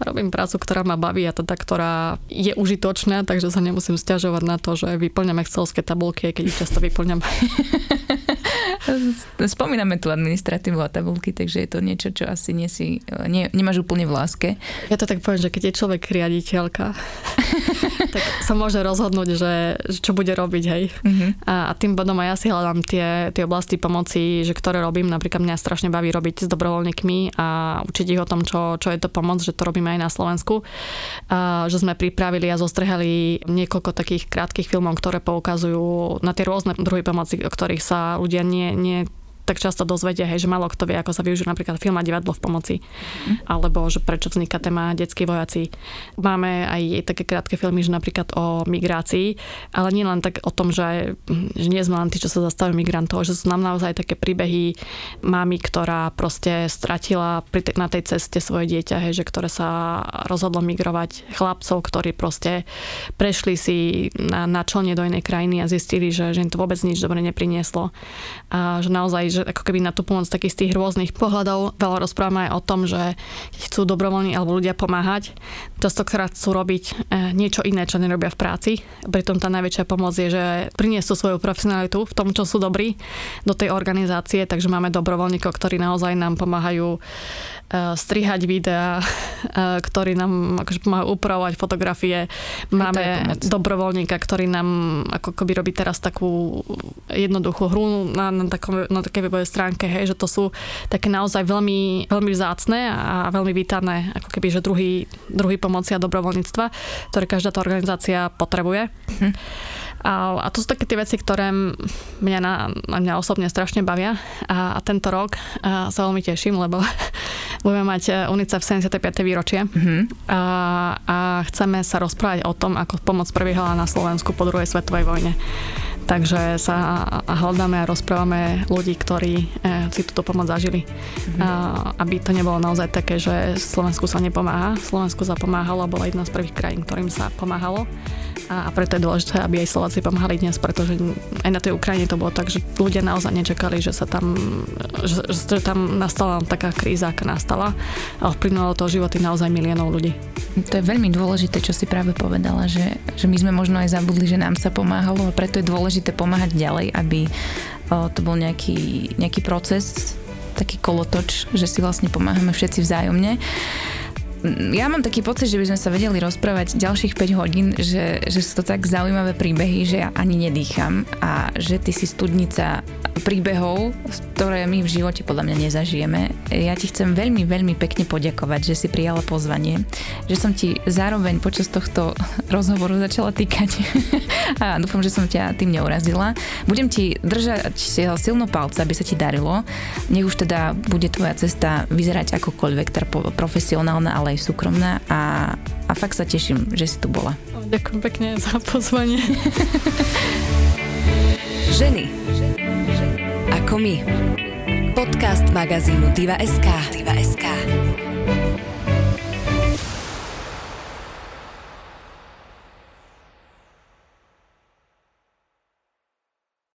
Robím prácu, ktorá ma baví a teda, ktorá je užitočná, takže sa nemusím stiažovať na to, že vyplňam excelské tabulky, keď ich často vyplňam. Spomíname tu administratívu a tabulky, takže je to niečo, čo asi nie si, nie, nemáš úplne v láske. Ja to tak poviem, že keď je človek riaditeľka, tak sa môže rozhodnúť, že, že čo bude robiť, hej. Uh-huh. A, a tým bodom aj ja si hľadám tie, tie oblasti pomoci, že ktoré robím. Napríklad mňa strašne baví robiť s dobrovoľníkmi a učiť ich o tom, čo, čo je to pomoc, že to robíme aj na Slovensku. A, že sme pripravili a zostrehali niekoľko takých krátkých filmov, ktoré poukazujú na tie rôzne druhy pomoci, o ktorých sa ľudia nie nie, tak často dozvedia, hej, že malo kto vie, ako sa využije napríklad film a divadlo v pomoci. Mm. Alebo že prečo vzniká téma detskí vojaci. Máme aj také krátke filmy, že napríklad o migrácii, ale nie len tak o tom, že, že nie sme len tí, čo sa zastavujú migrantov, že sú nám naozaj také príbehy mami, ktorá proste stratila pri te, na tej ceste svoje dieťa, hej, že ktoré sa rozhodlo migrovať, chlapcov, ktorí proste prešli si na, na člne do inej krajiny a zistili, že, že im to vôbec nič dobre neprinieslo. A že naozaj že ako keby na tú pomoc takých z tých rôznych pohľadov. Veľa rozprávame aj o tom, že chcú dobrovoľní alebo ľudia pomáhať, častokrát chcú robiť e, niečo iné, čo nerobia v práci. Pritom tá najväčšia pomoc je, že priniesú svoju profesionalitu v tom, čo sú dobrí do tej organizácie, takže máme dobrovoľníkov, ktorí naozaj nám pomáhajú strihať videá, e, ktorí nám akože pomáhajú upravovať fotografie. Máme dobrovoľníka, ktorý nám ako keby robí teraz takú jednoduchú hru na, na, takom, na takej webovej stránke, hej, že to sú také naozaj veľmi, veľmi vzácne a veľmi vítané ako keby, že druhý, druhý pomoci a dobrovoľníctva, ktoré každá tá organizácia potrebuje. Hm. A, a to sú také tie veci, ktoré mňa, na, na mňa osobne strašne bavia. A, a tento rok a sa veľmi teším, lebo budeme mať e, UNICEF 75. výročie. Mm-hmm. A, a chceme sa rozprávať o tom, ako pomoc prebiehala na Slovensku po druhej svetovej vojne. Takže sa hľadáme a rozprávame ľudí, ktorí e, si túto pomoc zažili. Mm-hmm. A, aby to nebolo naozaj také, že Slovensku sa nepomáha. Slovensku sa pomáhalo, bola jedna z prvých krajín, ktorým sa pomáhalo a, a preto je dôležité, aby aj Slováci pomáhali dnes, pretože aj na tej Ukrajine to bolo tak, že ľudia naozaj nečakali, že sa tam, že, že tam nastala taká kríza, aká nastala a ovplyvnilo to životy naozaj miliónov ľudí. To je veľmi dôležité, čo si práve povedala, že, že my sme možno aj zabudli, že nám sa pomáhalo a preto je dôležité pomáhať ďalej, aby to bol nejaký, nejaký proces, taký kolotoč, že si vlastne pomáhame všetci vzájomne ja mám taký pocit, že by sme sa vedeli rozprávať ďalších 5 hodín, že, že sú to tak zaujímavé príbehy, že ja ani nedýcham a že ty si studnica príbehov, ktoré my v živote podľa mňa nezažijeme. Ja ti chcem veľmi, veľmi pekne poďakovať, že si prijala pozvanie, že som ti zároveň počas tohto rozhovoru začala týkať a dúfam, že som ťa tým neurazila. Budem ti držať silno palce, aby sa ti darilo. Nech už teda bude tvoja cesta vyzerať akokoľvek, teda profesionálna, ale aj súkromná a, a fakt sa teším, že si tu bola. Ďakujem pekne za pozvanie. Ženy ako my. Podcast magazínu Diva.sk. Diva.sk.